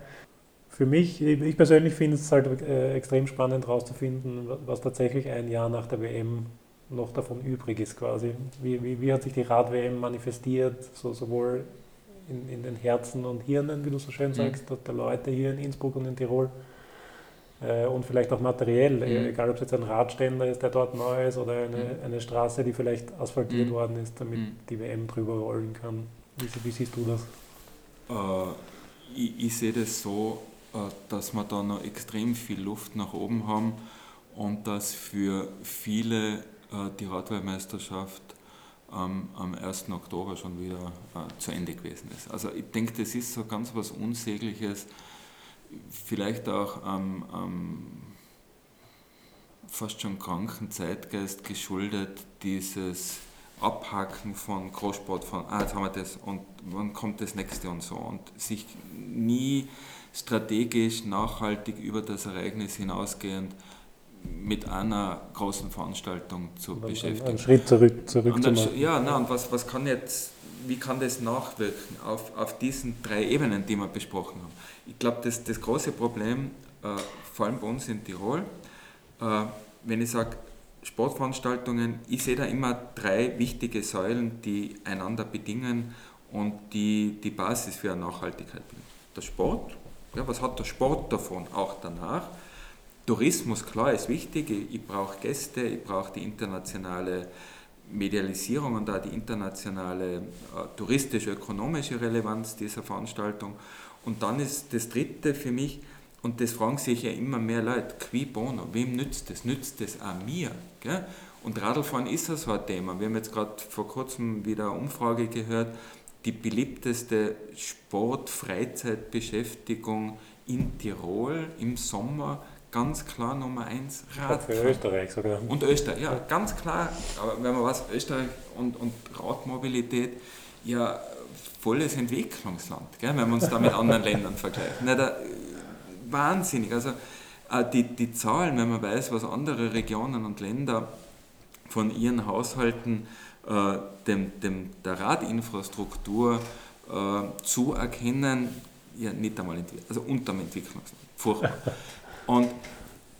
Für mich, ich persönlich finde es halt äh, extrem spannend herauszufinden, was tatsächlich ein Jahr nach der WM noch davon übrig ist quasi. Wie, wie, wie hat sich die Rad-WM manifestiert, so, sowohl in, in den Herzen und Hirnen, wie du so schön mhm. sagst, mhm. der Leute hier in Innsbruck und in Tirol. Äh, und vielleicht auch materiell, mhm. egal ob es jetzt ein Radständer ist, der dort neu ist, oder eine, mhm. eine Straße, die vielleicht asphaltiert mhm. worden ist, damit mhm. die WM drüber rollen kann. Wie, wie siehst du das? Äh, ich, ich sehe das so, äh, dass wir da noch extrem viel Luft nach oben haben und dass für viele äh, die Radweltmeisterschaft ähm, am 1. Oktober schon wieder äh, zu Ende gewesen ist. Also ich denke, das ist so ganz was Unsägliches, vielleicht auch am ähm, ähm, fast schon kranken Zeitgeist geschuldet, dieses Abhaken von Großsport, von, ah, jetzt haben wir das und wann kommt das nächste und so und sich nie strategisch, nachhaltig über das Ereignis hinausgehend mit einer großen Veranstaltung zu und beschäftigen. Einen Schritt zurück, zurück und dann, zu machen. Ja, na, und was, was kann jetzt, wie kann das nachwirken auf, auf diesen drei Ebenen, die wir besprochen haben? Ich glaube, das, das große Problem, äh, vor allem bei uns in Tirol, äh, wenn ich sage, Sportveranstaltungen, ich sehe da immer drei wichtige Säulen, die einander bedingen und die die Basis für eine Nachhaltigkeit bilden. Der Sport, ja, was hat der Sport davon auch danach? Tourismus, klar, ist wichtig. Ich, brauche Gäste, ich brauche die internationale Medialisierung und auch die internationale äh, touristisch-ökonomische Relevanz dieser Veranstaltung. Und dann ist das Dritte für mich, und das fragen sich ja immer mehr Leute, qui bono, wem nützt das? Nützt das auch mir? Gell? Und Radlfahren ist ja so ein Thema. Wir haben jetzt gerade vor kurzem wieder eine Umfrage gehört, die beliebteste Sport-Freizeitbeschäftigung in Tirol im Sommer ganz klar Nummer eins Radfahren. Für Österreich sogar. Und Österreich, ja, ganz klar. Aber wenn man was, Österreich und, und Radmobilität, ja, volles Entwicklungsland, gell, wenn wir uns da mit anderen [LAUGHS] Ländern vergleichen. Na, da, wahnsinnig. Also äh, die, die Zahlen, wenn man weiß, was andere Regionen und Länder von ihren Haushalten äh, dem, dem, der Radinfrastruktur äh, zuerkennen, ja, nicht einmal, also unterm Entwicklungsland. Furchtbar. [LAUGHS] Und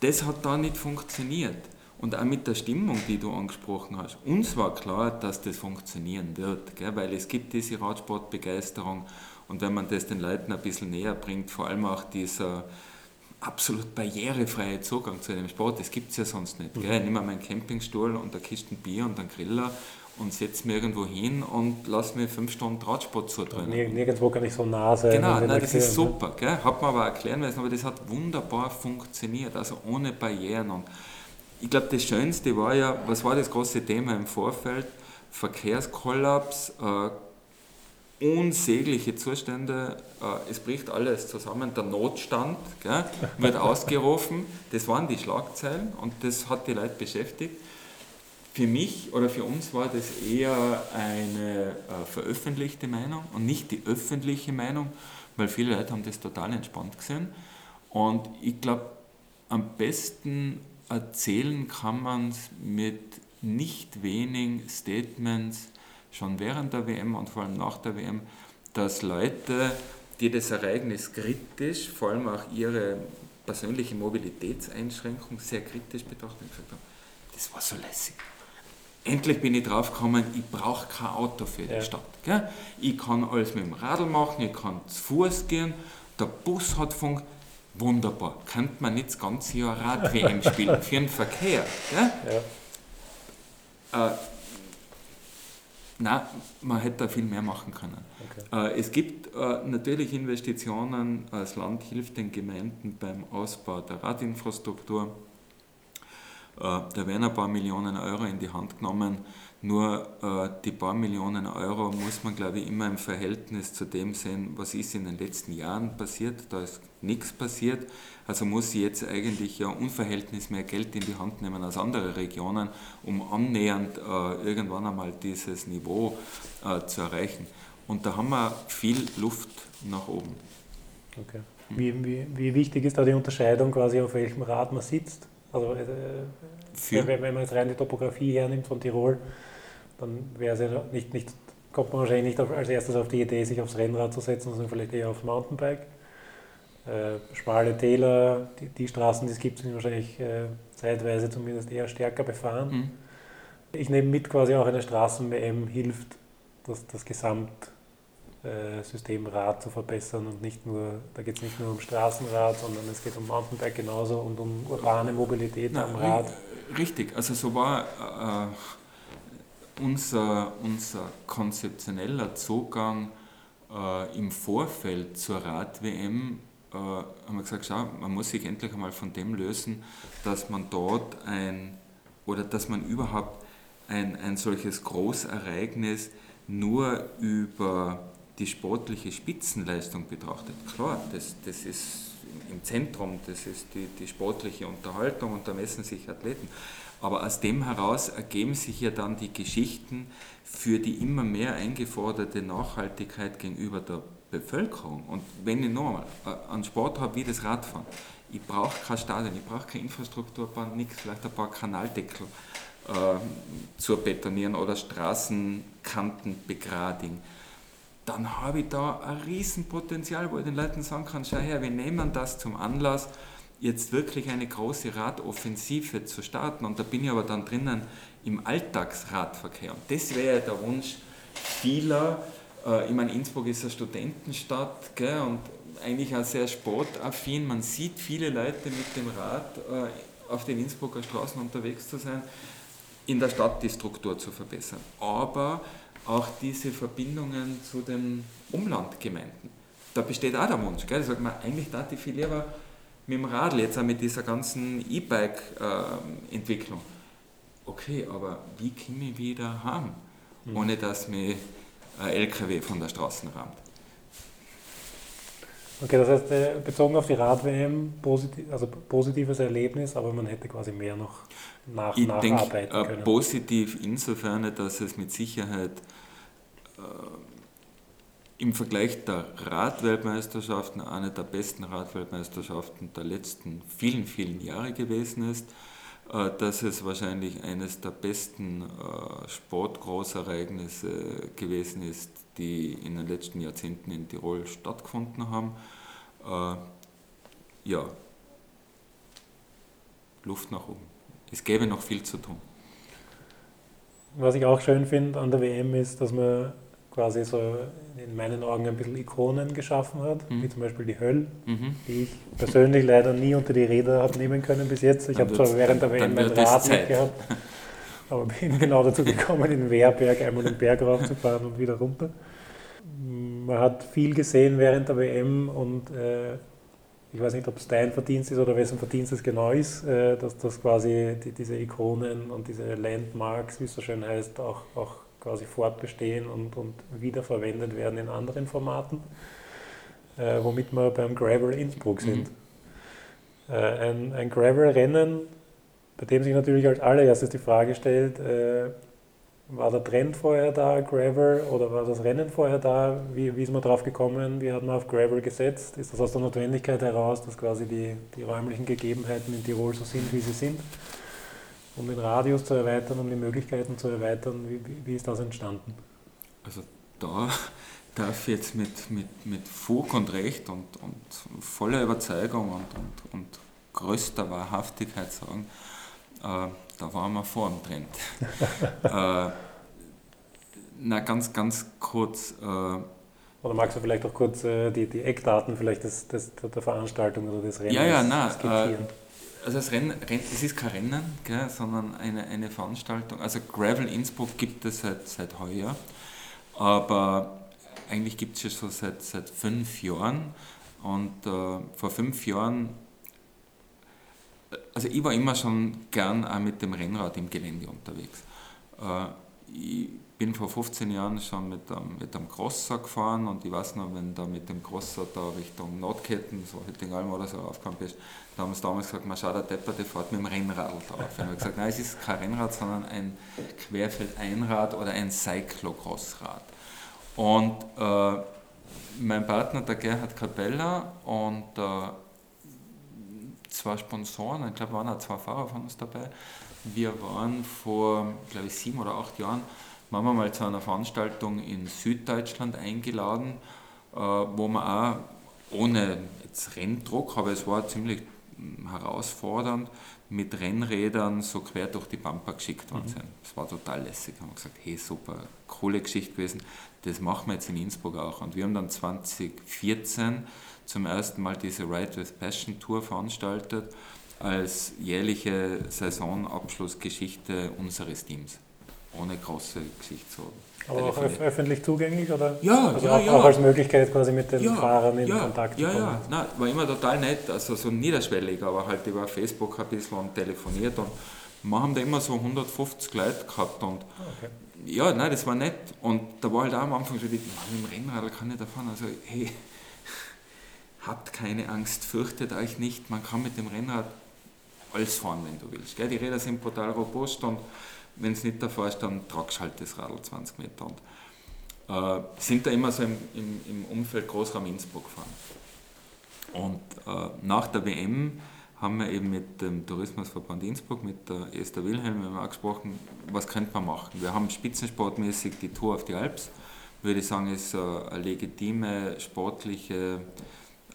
das hat da nicht funktioniert. Und auch mit der Stimmung, die du angesprochen hast. Uns war klar, dass das funktionieren wird, gell? weil es gibt diese Radsportbegeisterung und wenn man das den Leuten ein bisschen näher bringt, vor allem auch dieser absolut barrierefreie Zugang zu dem Sport, das gibt es ja sonst nicht. Gell? Ich nehme meinen Campingstuhl und eine Kiste Bier und einen Griller und setze mich irgendwo hin und lasse mir fünf Stunden Radsport zudrehen. Nirgendwo kann ich so nah sein. Genau, nein, das ist super. Gell? Hat man aber erklären müssen, aber das hat wunderbar funktioniert, also ohne Barrieren. Und ich glaube, das Schönste war ja, was war das große Thema im Vorfeld? Verkehrskollaps, äh, unsägliche Zustände, äh, es bricht alles zusammen, der Notstand gell, wird [LAUGHS] ausgerufen, das waren die Schlagzeilen und das hat die Leute beschäftigt. Für mich oder für uns war das eher eine äh, veröffentlichte Meinung und nicht die öffentliche Meinung, weil viele Leute haben das total entspannt gesehen. Und ich glaube, am besten erzählen kann man es mit nicht wenigen Statements schon während der WM und vor allem nach der WM, dass Leute, die das Ereignis kritisch, vor allem auch ihre persönliche Mobilitätseinschränkung sehr kritisch betrachten, gesagt haben, das war so lässig endlich bin ich drauf gekommen, ich brauche kein Auto für die ja. Stadt. Gell? Ich kann alles mit dem Radl machen, ich kann zu Fuß gehen, der Bus hat Funk. Wunderbar. Könnte man nicht das ganze Jahr Rad-WM spielen für den Verkehr? Gell? Ja. Äh, Nein, man hätte da viel mehr machen können. Okay. Äh, es gibt äh, natürlich Investitionen, das Land hilft den Gemeinden beim Ausbau der Radinfrastruktur. Äh, da werden ein paar Millionen Euro in die Hand genommen. Nur äh, die paar Millionen Euro muss man, glaube ich, immer im Verhältnis zu dem sehen, was ist in den letzten Jahren passiert. Da ist nichts passiert. Also muss sie jetzt eigentlich ja unverhältnismäßig mehr Geld in die Hand nehmen als andere Regionen, um annähernd äh, irgendwann einmal dieses Niveau zu erreichen. Und da haben wir viel Luft nach oben. Okay. Wie, wie, wie wichtig ist da die Unterscheidung quasi, auf welchem Rad man sitzt? Also äh, wenn, wenn man jetzt rein die Topografie hernimmt von Tirol, dann wäre ja nicht, nicht, kommt man wahrscheinlich nicht auf, als erstes auf die Idee, sich aufs Rennrad zu setzen, sondern vielleicht eher aufs Mountainbike. Äh, schmale Täler, die, die, Straßen, die es gibt, sind wahrscheinlich äh, zeitweise zumindest eher stärker befahren. Mhm. Ich nehme mit, quasi auch eine Straßen-WM hilft, das, das Gesamt Systemrad zu verbessern und nicht nur, da geht es nicht nur um Straßenrad, sondern es geht um Mountainbike genauso und um urbane Mobilität Na, am Rad. Richtig, also so war äh, unser, unser konzeptioneller Zugang äh, im Vorfeld zur Rad-WM äh, haben wir gesagt, schau, man muss sich endlich einmal von dem lösen, dass man dort ein oder dass man überhaupt ein, ein solches Großereignis nur über die sportliche Spitzenleistung betrachtet, klar, das, das ist im Zentrum, das ist die, die sportliche Unterhaltung und da messen sich Athleten. Aber aus dem heraus ergeben sich ja dann die Geschichten für die immer mehr eingeforderte Nachhaltigkeit gegenüber der Bevölkerung. Und wenn ich nochmal äh, einen Sport habe wie das Radfahren, ich brauche kein Stadion, ich brauche keine Infrastrukturbahn, nichts, vielleicht ein paar Kanaldeckel äh, zu betonieren oder Straßenkanten begradigen dann habe ich da ein Riesenpotenzial, wo ich den Leuten sagen kann, schau her, wir nehmen das zum Anlass, jetzt wirklich eine große Radoffensive zu starten. Und da bin ich aber dann drinnen im Alltagsradverkehr. Und das wäre der Wunsch vieler. Äh, ich meine, Innsbruck ist eine Studentenstadt gell, und eigentlich auch sehr sportaffin. Man sieht viele Leute mit dem Rad äh, auf den Innsbrucker Straßen unterwegs zu sein, in der Stadt die Struktur zu verbessern. Aber auch diese Verbindungen zu den Umlandgemeinden. Da besteht auch der Wunsch. Gell? Da sagt man, eigentlich da die viel lieber mit dem Radl, jetzt auch mit dieser ganzen E-Bike-Entwicklung. Okay, aber wie komme ich wieder heim, mhm. ohne dass mich ein LKW von der Straße rammt? Okay, das heißt, äh, bezogen auf die Rad-WM, positiv, also positives Erlebnis, aber man hätte quasi mehr noch nach, ich nacharbeiten denk, äh, können. Positiv insofern, dass es mit Sicherheit äh, im Vergleich der Radweltmeisterschaften eine der besten Radweltmeisterschaften der letzten vielen, vielen Jahre gewesen ist, äh, dass es wahrscheinlich eines der besten äh, Sportgroßereignisse gewesen ist, die in den letzten Jahrzehnten in Tirol stattgefunden haben. Ja, Luft nach oben. Es gäbe noch viel zu tun. Was ich auch schön finde an der WM ist, dass man quasi so in meinen Augen ein bisschen Ikonen geschaffen hat, mhm. wie zum Beispiel die Höll, mhm. die ich persönlich [LAUGHS] leider nie unter die Räder habe nehmen können bis jetzt. Ich habe zwar während der WM mein Rad nicht gehabt. [LAUGHS] aber [LAUGHS] bin genau dazu gekommen, in Wehrberg einmal den Berg raufzufahren und wieder runter. Man hat viel gesehen während der WM und äh, ich weiß nicht, ob es dein Verdienst ist oder wessen Verdienst es genau ist, äh, dass, dass quasi die, diese Ikonen und diese Landmarks, wie es so schön heißt, auch, auch quasi fortbestehen und, und wiederverwendet werden in anderen Formaten, äh, womit wir beim Gravel Innsbruck sind. Mhm. Äh, ein, ein Gravel-Rennen, bei dem sich natürlich als allererstes die Frage stellt, äh, war der Trend vorher da, Gravel, oder war das Rennen vorher da? Wie, wie ist man drauf gekommen? Wie hat man auf Gravel gesetzt? Ist das aus der Notwendigkeit heraus, dass quasi die, die räumlichen Gegebenheiten in Tirol so sind, wie sie sind? Um den Radius zu erweitern, um die Möglichkeiten zu erweitern, wie, wie, wie ist das entstanden? Also da darf ich jetzt mit, mit, mit Fug und Recht und, und voller Überzeugung und, und, und größter Wahrhaftigkeit sagen, äh, da waren wir vor dem Trend. [LAUGHS] äh, na, ganz, ganz kurz. Äh, oder magst du vielleicht auch kurz äh, die, die Eckdaten vielleicht des, des, der Veranstaltung oder des Rennens ja, ja, na, skizzieren? Äh, also das Rennen, es ist kein Rennen, gell, sondern eine, eine Veranstaltung. Also Gravel Innsbruck gibt es seit, seit heuer, aber eigentlich gibt es es schon seit, seit fünf Jahren. Und äh, vor fünf Jahren also ich war immer schon gern auch mit dem Rennrad im Gelände unterwegs. Äh, ich bin vor 15 Jahren schon mit einem, mit einem Crosser gefahren und ich weiß noch, wenn du mit dem Crosser da Richtung Nordketten, so Hüttingalm oder so aufgekommen bist, da haben sie damals gesagt, man schaut, der Depper, der fährt mit dem Rennrad drauf. Und ich gesagt, nein, es ist kein Rennrad, sondern ein Querfeldeinrad oder ein Cyclocrossrad. Und äh, mein Partner, der Gerhard Capella und äh, zwei Sponsoren, ich glaube, waren auch zwei Fahrer von uns dabei. Wir waren vor, glaube ich, sieben oder acht Jahren, waren wir mal zu einer Veranstaltung in Süddeutschland eingeladen, äh, wo wir auch ohne jetzt Renndruck, aber es war ziemlich hm, herausfordernd, mit Rennrädern so quer durch die Pampa geschickt worden mhm. sind. Das war total lässig. Haben wir gesagt, hey, super, coole Geschichte gewesen. Das machen wir jetzt in Innsbruck auch. Und wir haben dann 2014 zum ersten Mal diese Ride with Passion Tour veranstaltet als jährliche Saisonabschlussgeschichte unseres Teams. Ohne große Geschichte zu aber auch öffentlich zugänglich oder? Ja, also ja, auch, ja. auch als Möglichkeit quasi mit den ja, Fahrern in ja, Kontakt ja, zu kommen. Ja, Nein, war immer total nett, also so niederschwellig, aber halt über Facebook ein bisschen und telefoniert und wir haben da immer so 150 Leute gehabt und okay. ja, nein, das war nett und da war halt auch am Anfang schon die, mit dem Rennrad kann ich da fahren, also hey, [LAUGHS] habt keine Angst, fürchtet euch nicht, man kann mit dem Rennrad alles fahren, wenn du willst. Gell? Die Räder sind brutal robust und wenn es nicht davor ist, dann tragst halt das Radl 20 Meter. Und äh, sind da immer so im, im, im Umfeld Großraum Innsbruck gefahren. Und äh, nach der WM haben wir eben mit dem Tourismusverband Innsbruck, mit der Esther Wilhelm, wir haben auch gesprochen, was könnte man machen. Wir haben spitzensportmäßig die Tour auf die Alps, würde ich sagen, ist eine legitime sportliche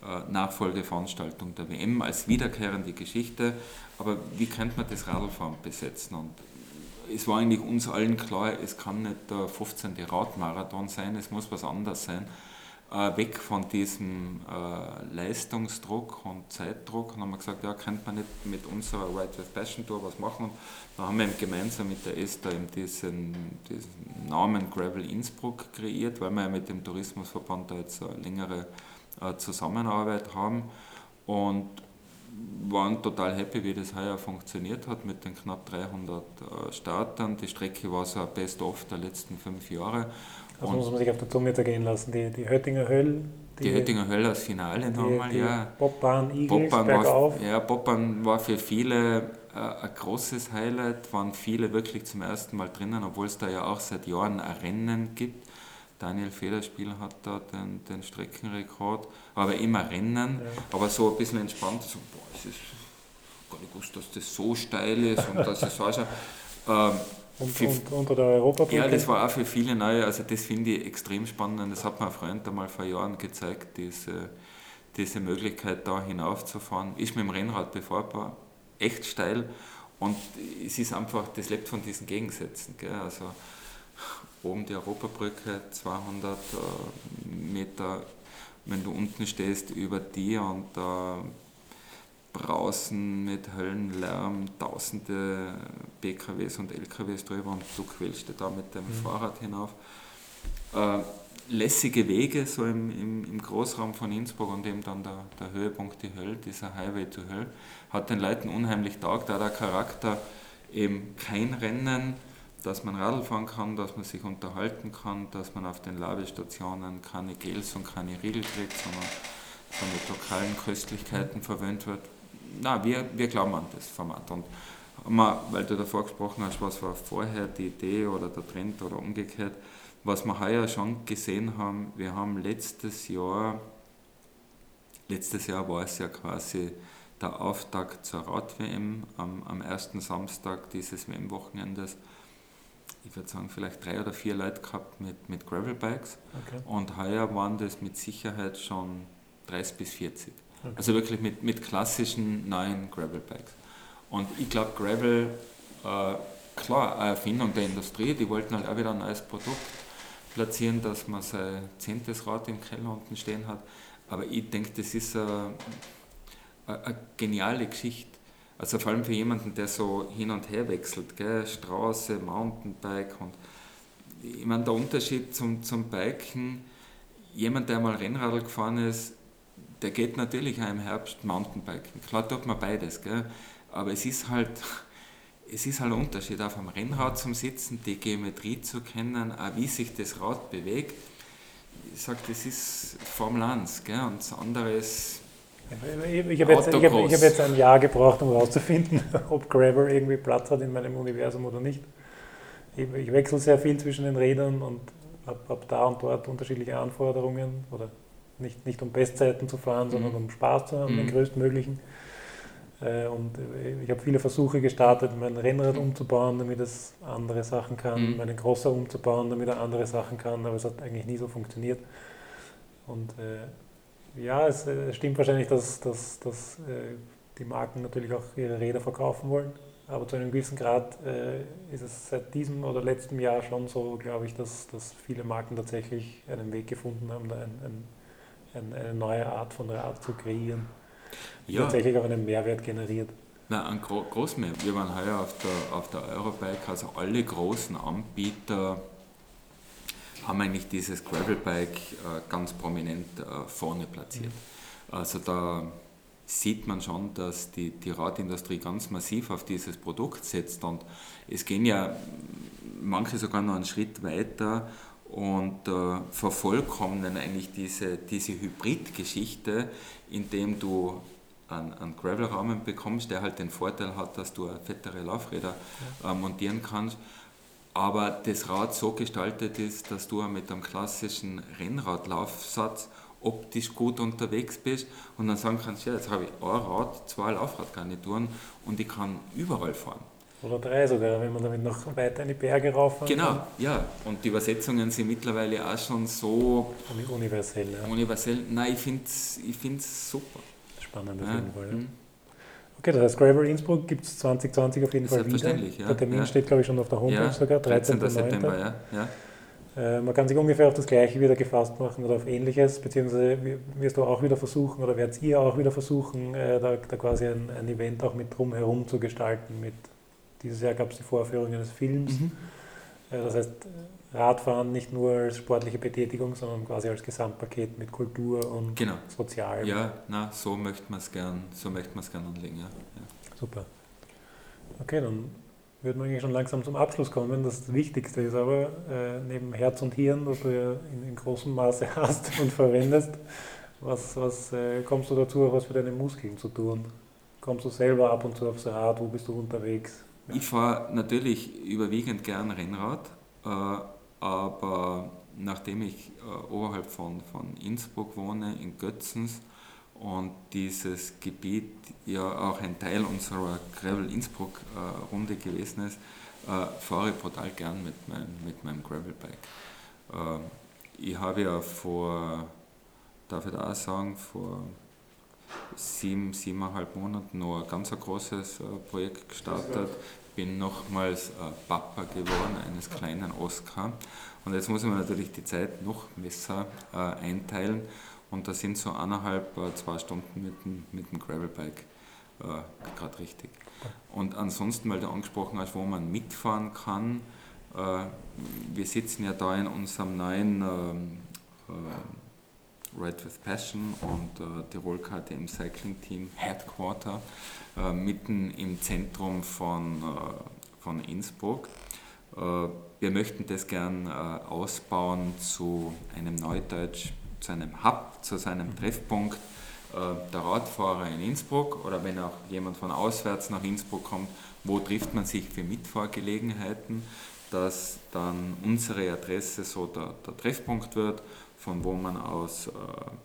äh, Nachfolgeveranstaltung der WM als wiederkehrende Geschichte. Aber wie könnte man das Radlfahren besetzen? Und es war eigentlich uns allen klar, es kann nicht der 15. Radmarathon sein, es muss was anderes sein. Äh, weg von diesem äh, Leistungsdruck und Zeitdruck. Und haben wir gesagt, ja, könnte man nicht mit unserer Ride with Passion Tour was machen. Und dann haben wir gemeinsam mit der Esther eben diesen, diesen Namen Gravel Innsbruck kreiert, weil wir ja mit dem Tourismusverband da jetzt eine längere äh, Zusammenarbeit haben und waren total happy, wie das heuer funktioniert hat mit den knapp 300 äh, Startern. Die Strecke war so ein Best-of der letzten fünf Jahre. Das und muss man sich auf der Zunge zergehen lassen. Die, die Höttinger Höll. Die, die Höttinger Höll als Finale nochmal, ja. Bobbahn, Igels, Bobbahn war, ja, Bobbahn war für viele äh, ein großes Highlight, waren viele wirklich zum ersten Mal drinnen, obwohl es da ja auch seit Jahren ein Rennen gibt. Daniel Federspiel hat da den, den Streckenrekord, aber immer Rennen, ja. aber so ein bisschen entspannt, so, boah, es ist gar nicht gewusst, dass das so steil ist und dass es so schon. Ähm, und, für, und, unter der Europabrücke? Ja, das war auch für viele neu, also das finde ich extrem spannend, das hat mir ein Freund einmal vor Jahren gezeigt, diese, diese Möglichkeit da hinaufzufahren, ist mit dem Rennrad befahrbar, echt steil und es ist einfach, das lebt von diesen Gegensätzen, gell? also oben die Europabrücke, 200 äh, Meter, wenn du unten stehst, über dir und äh, Brausen mit Höllenlärm, tausende PKWs und LKWs drüber und du quälst da mit dem mhm. Fahrrad hinauf. Äh, lässige Wege so im, im, im, Großraum von Innsbruck und eben dann der, der Höhepunkt die Hölle, dieser Highway to Höll, hat den Leuten unheimlich taugt, da der Charakter eben kein Rennen, dass man Radl fahren kann, dass man sich unterhalten kann, dass man auf den Labestationen keine Gels und keine Riegel kriegt, sondern so mit lokalen Köstlichkeiten verwöhnt wird. Na, wir, wir glauben an das Format. Und wir, weil du davor gesprochen hast, was war vorher die Idee oder der Trend oder umgekehrt, was wir heuer schon gesehen haben, wir haben letztes Jahr, letztes Jahr war es ja quasi der Auftakt zur Rad-WM am, am ersten Samstag dieses WM-Wochenendes. Ich würde sagen, vielleicht drei oder vier Leute gehabt mit, mit Gravel-Bikes. Okay. Und heuer waren das mit Sicherheit schon 30 bis 40. Okay. Also wirklich mit, mit klassischen neuen Gravel-Bikes. Und ich glaube, Gravel, äh, klar, eine Erfindung der Industrie, die wollten halt auch wieder ein neues Produkt platzieren, dass man sein zehntes Rad im Keller unten stehen hat. Aber ich denke, das ist eine, eine geniale Geschichte. Also vor allem für jemanden, der so hin und her wechselt, gell? Straße, Mountainbike und ich meine, der Unterschied zum, zum Biken, jemand, der mal Rennradl gefahren ist, der geht natürlich auch im Herbst Mountainbiken. Klar tut man beides, gell? aber es ist halt [LAUGHS] es ist halt ein Unterschied, auf einem Rennrad zum Sitzen, die Geometrie zu kennen, auch wie sich das Rad bewegt. Ich sage, das ist Formel 1 gell? und das andere ist. Ich, ich habe jetzt, hab, hab jetzt, ein Jahr gebraucht, um herauszufinden, [LAUGHS] ob Gravel irgendwie Platz hat in meinem Universum oder nicht. Ich, ich wechsle sehr viel zwischen den Rädern und habe hab da und dort unterschiedliche Anforderungen. Oder nicht, nicht um Bestzeiten zu fahren, mhm. sondern um Spaß zu haben, mhm. den größtmöglichen. Äh, und äh, ich habe viele Versuche gestartet, mein Rennrad umzubauen, damit es andere Sachen kann, mhm. meinen Crosser umzubauen, damit er andere Sachen kann, aber es hat eigentlich nie so funktioniert. Und äh, ja, es, es, stimmt wahrscheinlich, dass, dass, dass äh, die Marken natürlich auch ihre Räder verkaufen wollen. Aber zu einem gewissen Grad äh, ist es seit diesem oder letztem Jahr schon so, glaube ich, dass, dass viele Marken tatsächlich einen Weg gefunden haben, ein, ein, ein, eine neue Art von Rad zu kreieren ja. tatsächlich auch einen Mehrwert generiert. Nein, ein Gro Großmehrwert. Wir waren heuer auf der, auf der Eurobike, also alle großen Anbieter haben eigentlich dieses Gravelbike äh, ganz prominent äh, vorne platziert. Mhm. Also da sieht man schon, dass die, die Radindustrie ganz massiv auf dieses Produkt setzt und es gehen ja manche sogar noch einen Schritt weiter und äh, vervollkommnen eigentlich diese, diese Hybrid-Geschichte, indem du einen, einen Gravel-Rahmen bekommst, der halt den Vorteil hat, dass du fettere Laufräder äh, montieren kannst, aber das Rad so gestaltet ist, dass du mit einem klassischen Rennradlaufsatz optisch gut unterwegs bist und dann sagen kannst, ja, jetzt habe ich ein Rad, zwei Laufradgarnituren und ich kann überall fahren. Oder drei sogar, wenn man damit noch weiter in die Berge rauf Genau, kann. ja. Und die Übersetzungen sind mittlerweile auch schon so universell. Ja. Universell. Nein, ich finde es ich find's super. Spannend auf ja. jeden Fall. Ja. Okay, das heißt, Gravel Innsbruck gibt es 2020 auf jeden Fall wieder. Ja. Der Termin steht, glaube ich, schon auf der Homepage sogar, 13. 13. September. Ja. Ja. Äh, man kann sich ungefähr auf das Gleiche wieder gefasst machen oder auf Ähnliches, beziehungsweise wirst du auch wieder versuchen oder werdet ihr auch wieder versuchen, äh, da, da, quasi ein, ein, Event auch mit drumherum zu gestalten. Mit, dieses Jahr gab es die Vorführung eines Films. Mhm. Das heißt, Radfahren nicht nur als sportliche Betätigung, sondern quasi als Gesamtpaket mit Kultur und genau. Sozial. Ja, na, so möchte man es gern, so möchte man es gern anlegen. Ja. ja. Super. Okay, dann würden wir eigentlich schon langsam zum Abschluss kommen. Das Wichtigste ist aber, äh, neben Herz und Hirn, das du ja in, in großem Maße [LAUGHS] hast und verwendest, was, was äh, kommst du dazu, was für deine Muskeln zu tun? Kommst du selber ab und zu aufs Rad? Wo bist du unterwegs? Ich fahre natürlich überwiegend gern Rennrad. Äh, aber nachdem ich äh, oberhalb von, von Innsbruck wohne, in Götzens, und dieses Gebiet ja auch ein Teil unserer Gravel Innsbruck äh, Runde gewesen ist, fahre ich brutal gern mit, mein, mit meinem Gravelbike. Ich habe ja vor, darf ich da auch sagen, vor sieben, siebeneinhalb Monaten noch ein ganz großes Projekt gestartet bin nochmals äh, Papa geworden eines kleinen Oscar. Und jetzt muss ich mir natürlich die Zeit noch besser äh, einteilen. Und da sind so eineinhalb, äh, zwei Stunden mit dem, mit dem Gravelbike gerade richtig. Und ansonsten, weil du angesprochen hast, wo man mitfahren kann, wir sitzen ja da in unserem neuen ähm, äh, Ride with Passion und Tirol KTM Cycling Team Headquarter äh, mitten im Zentrum von, äh, von Innsbruck. Äh, wir möchten das gern ausbauen zu einem Neudeutsch, zu einem Hub, zu seinem Treffpunkt der Radfahrer in Innsbruck oder wenn auch jemand von auswärts nach Innsbruck kommt, wo trifft man sich für Mitfahrgelegenheiten, dass dann unsere Adresse so der, der Treffpunkt wird, von wo man aus äh,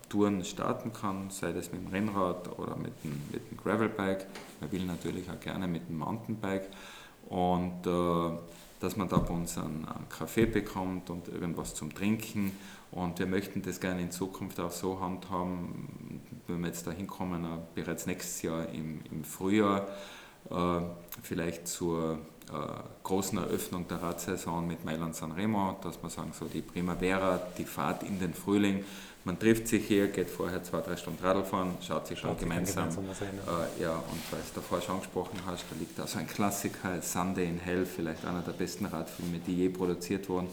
Touren starten kann, sei das mit dem Rennrad oder mit dem, mit dem Gravelbike. Man will natürlich auch gerne mit dem Mountainbike. Und äh, dass man da bei uns einen, einen Kaffee bekommt und irgendwas zum Trinken. Und wir möchten das gerne in Zukunft auch so handhaben, wenn wir jetzt da hinkommen, äh, bereits nächstes Jahr im, im Frühjahr, äh, vielleicht zur großen Eröffnung der Radsaison mit Mailand San Remo, dass wir sagen, so die Primavera, die Fahrt in den Frühling, man trifft sich hier, geht vorher zwei, drei Stunden Radl fahren, schaut sich schon schaut gemeinsam. Sich gemeinsam äh, ja, und weil du davor schon angesprochen hast, da liegt auch so ein Klassiker, Sunday in Hell, vielleicht einer der besten Radfilme, die je produziert wurden.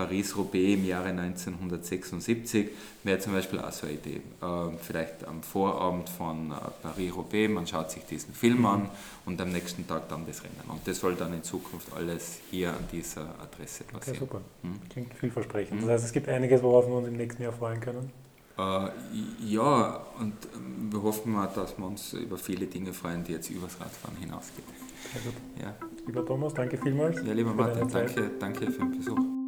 Paris-Roubaix im Jahre 1976 wäre zum Beispiel auch so eine Idee. Äh, vielleicht am Vorabend von äh, Paris-Roubaix, man schaut sich diesen Film an und am nächsten Tag dann das Rennen. Und das soll dann in Zukunft alles hier an dieser Adresse passieren. Okay, super. Hm? Klingt vielversprechend. Mhm. Das heißt, es gibt einiges, worauf wir uns im nächsten Jahr freuen können. Äh, ja, und ähm, wir hoffen mal, dass wir uns über viele Dinge freuen, die jetzt übers Radfahren hinausgehen. Ja. Lieber Thomas, danke vielmals. Ja, lieber Martin, danke, danke für den Besuch.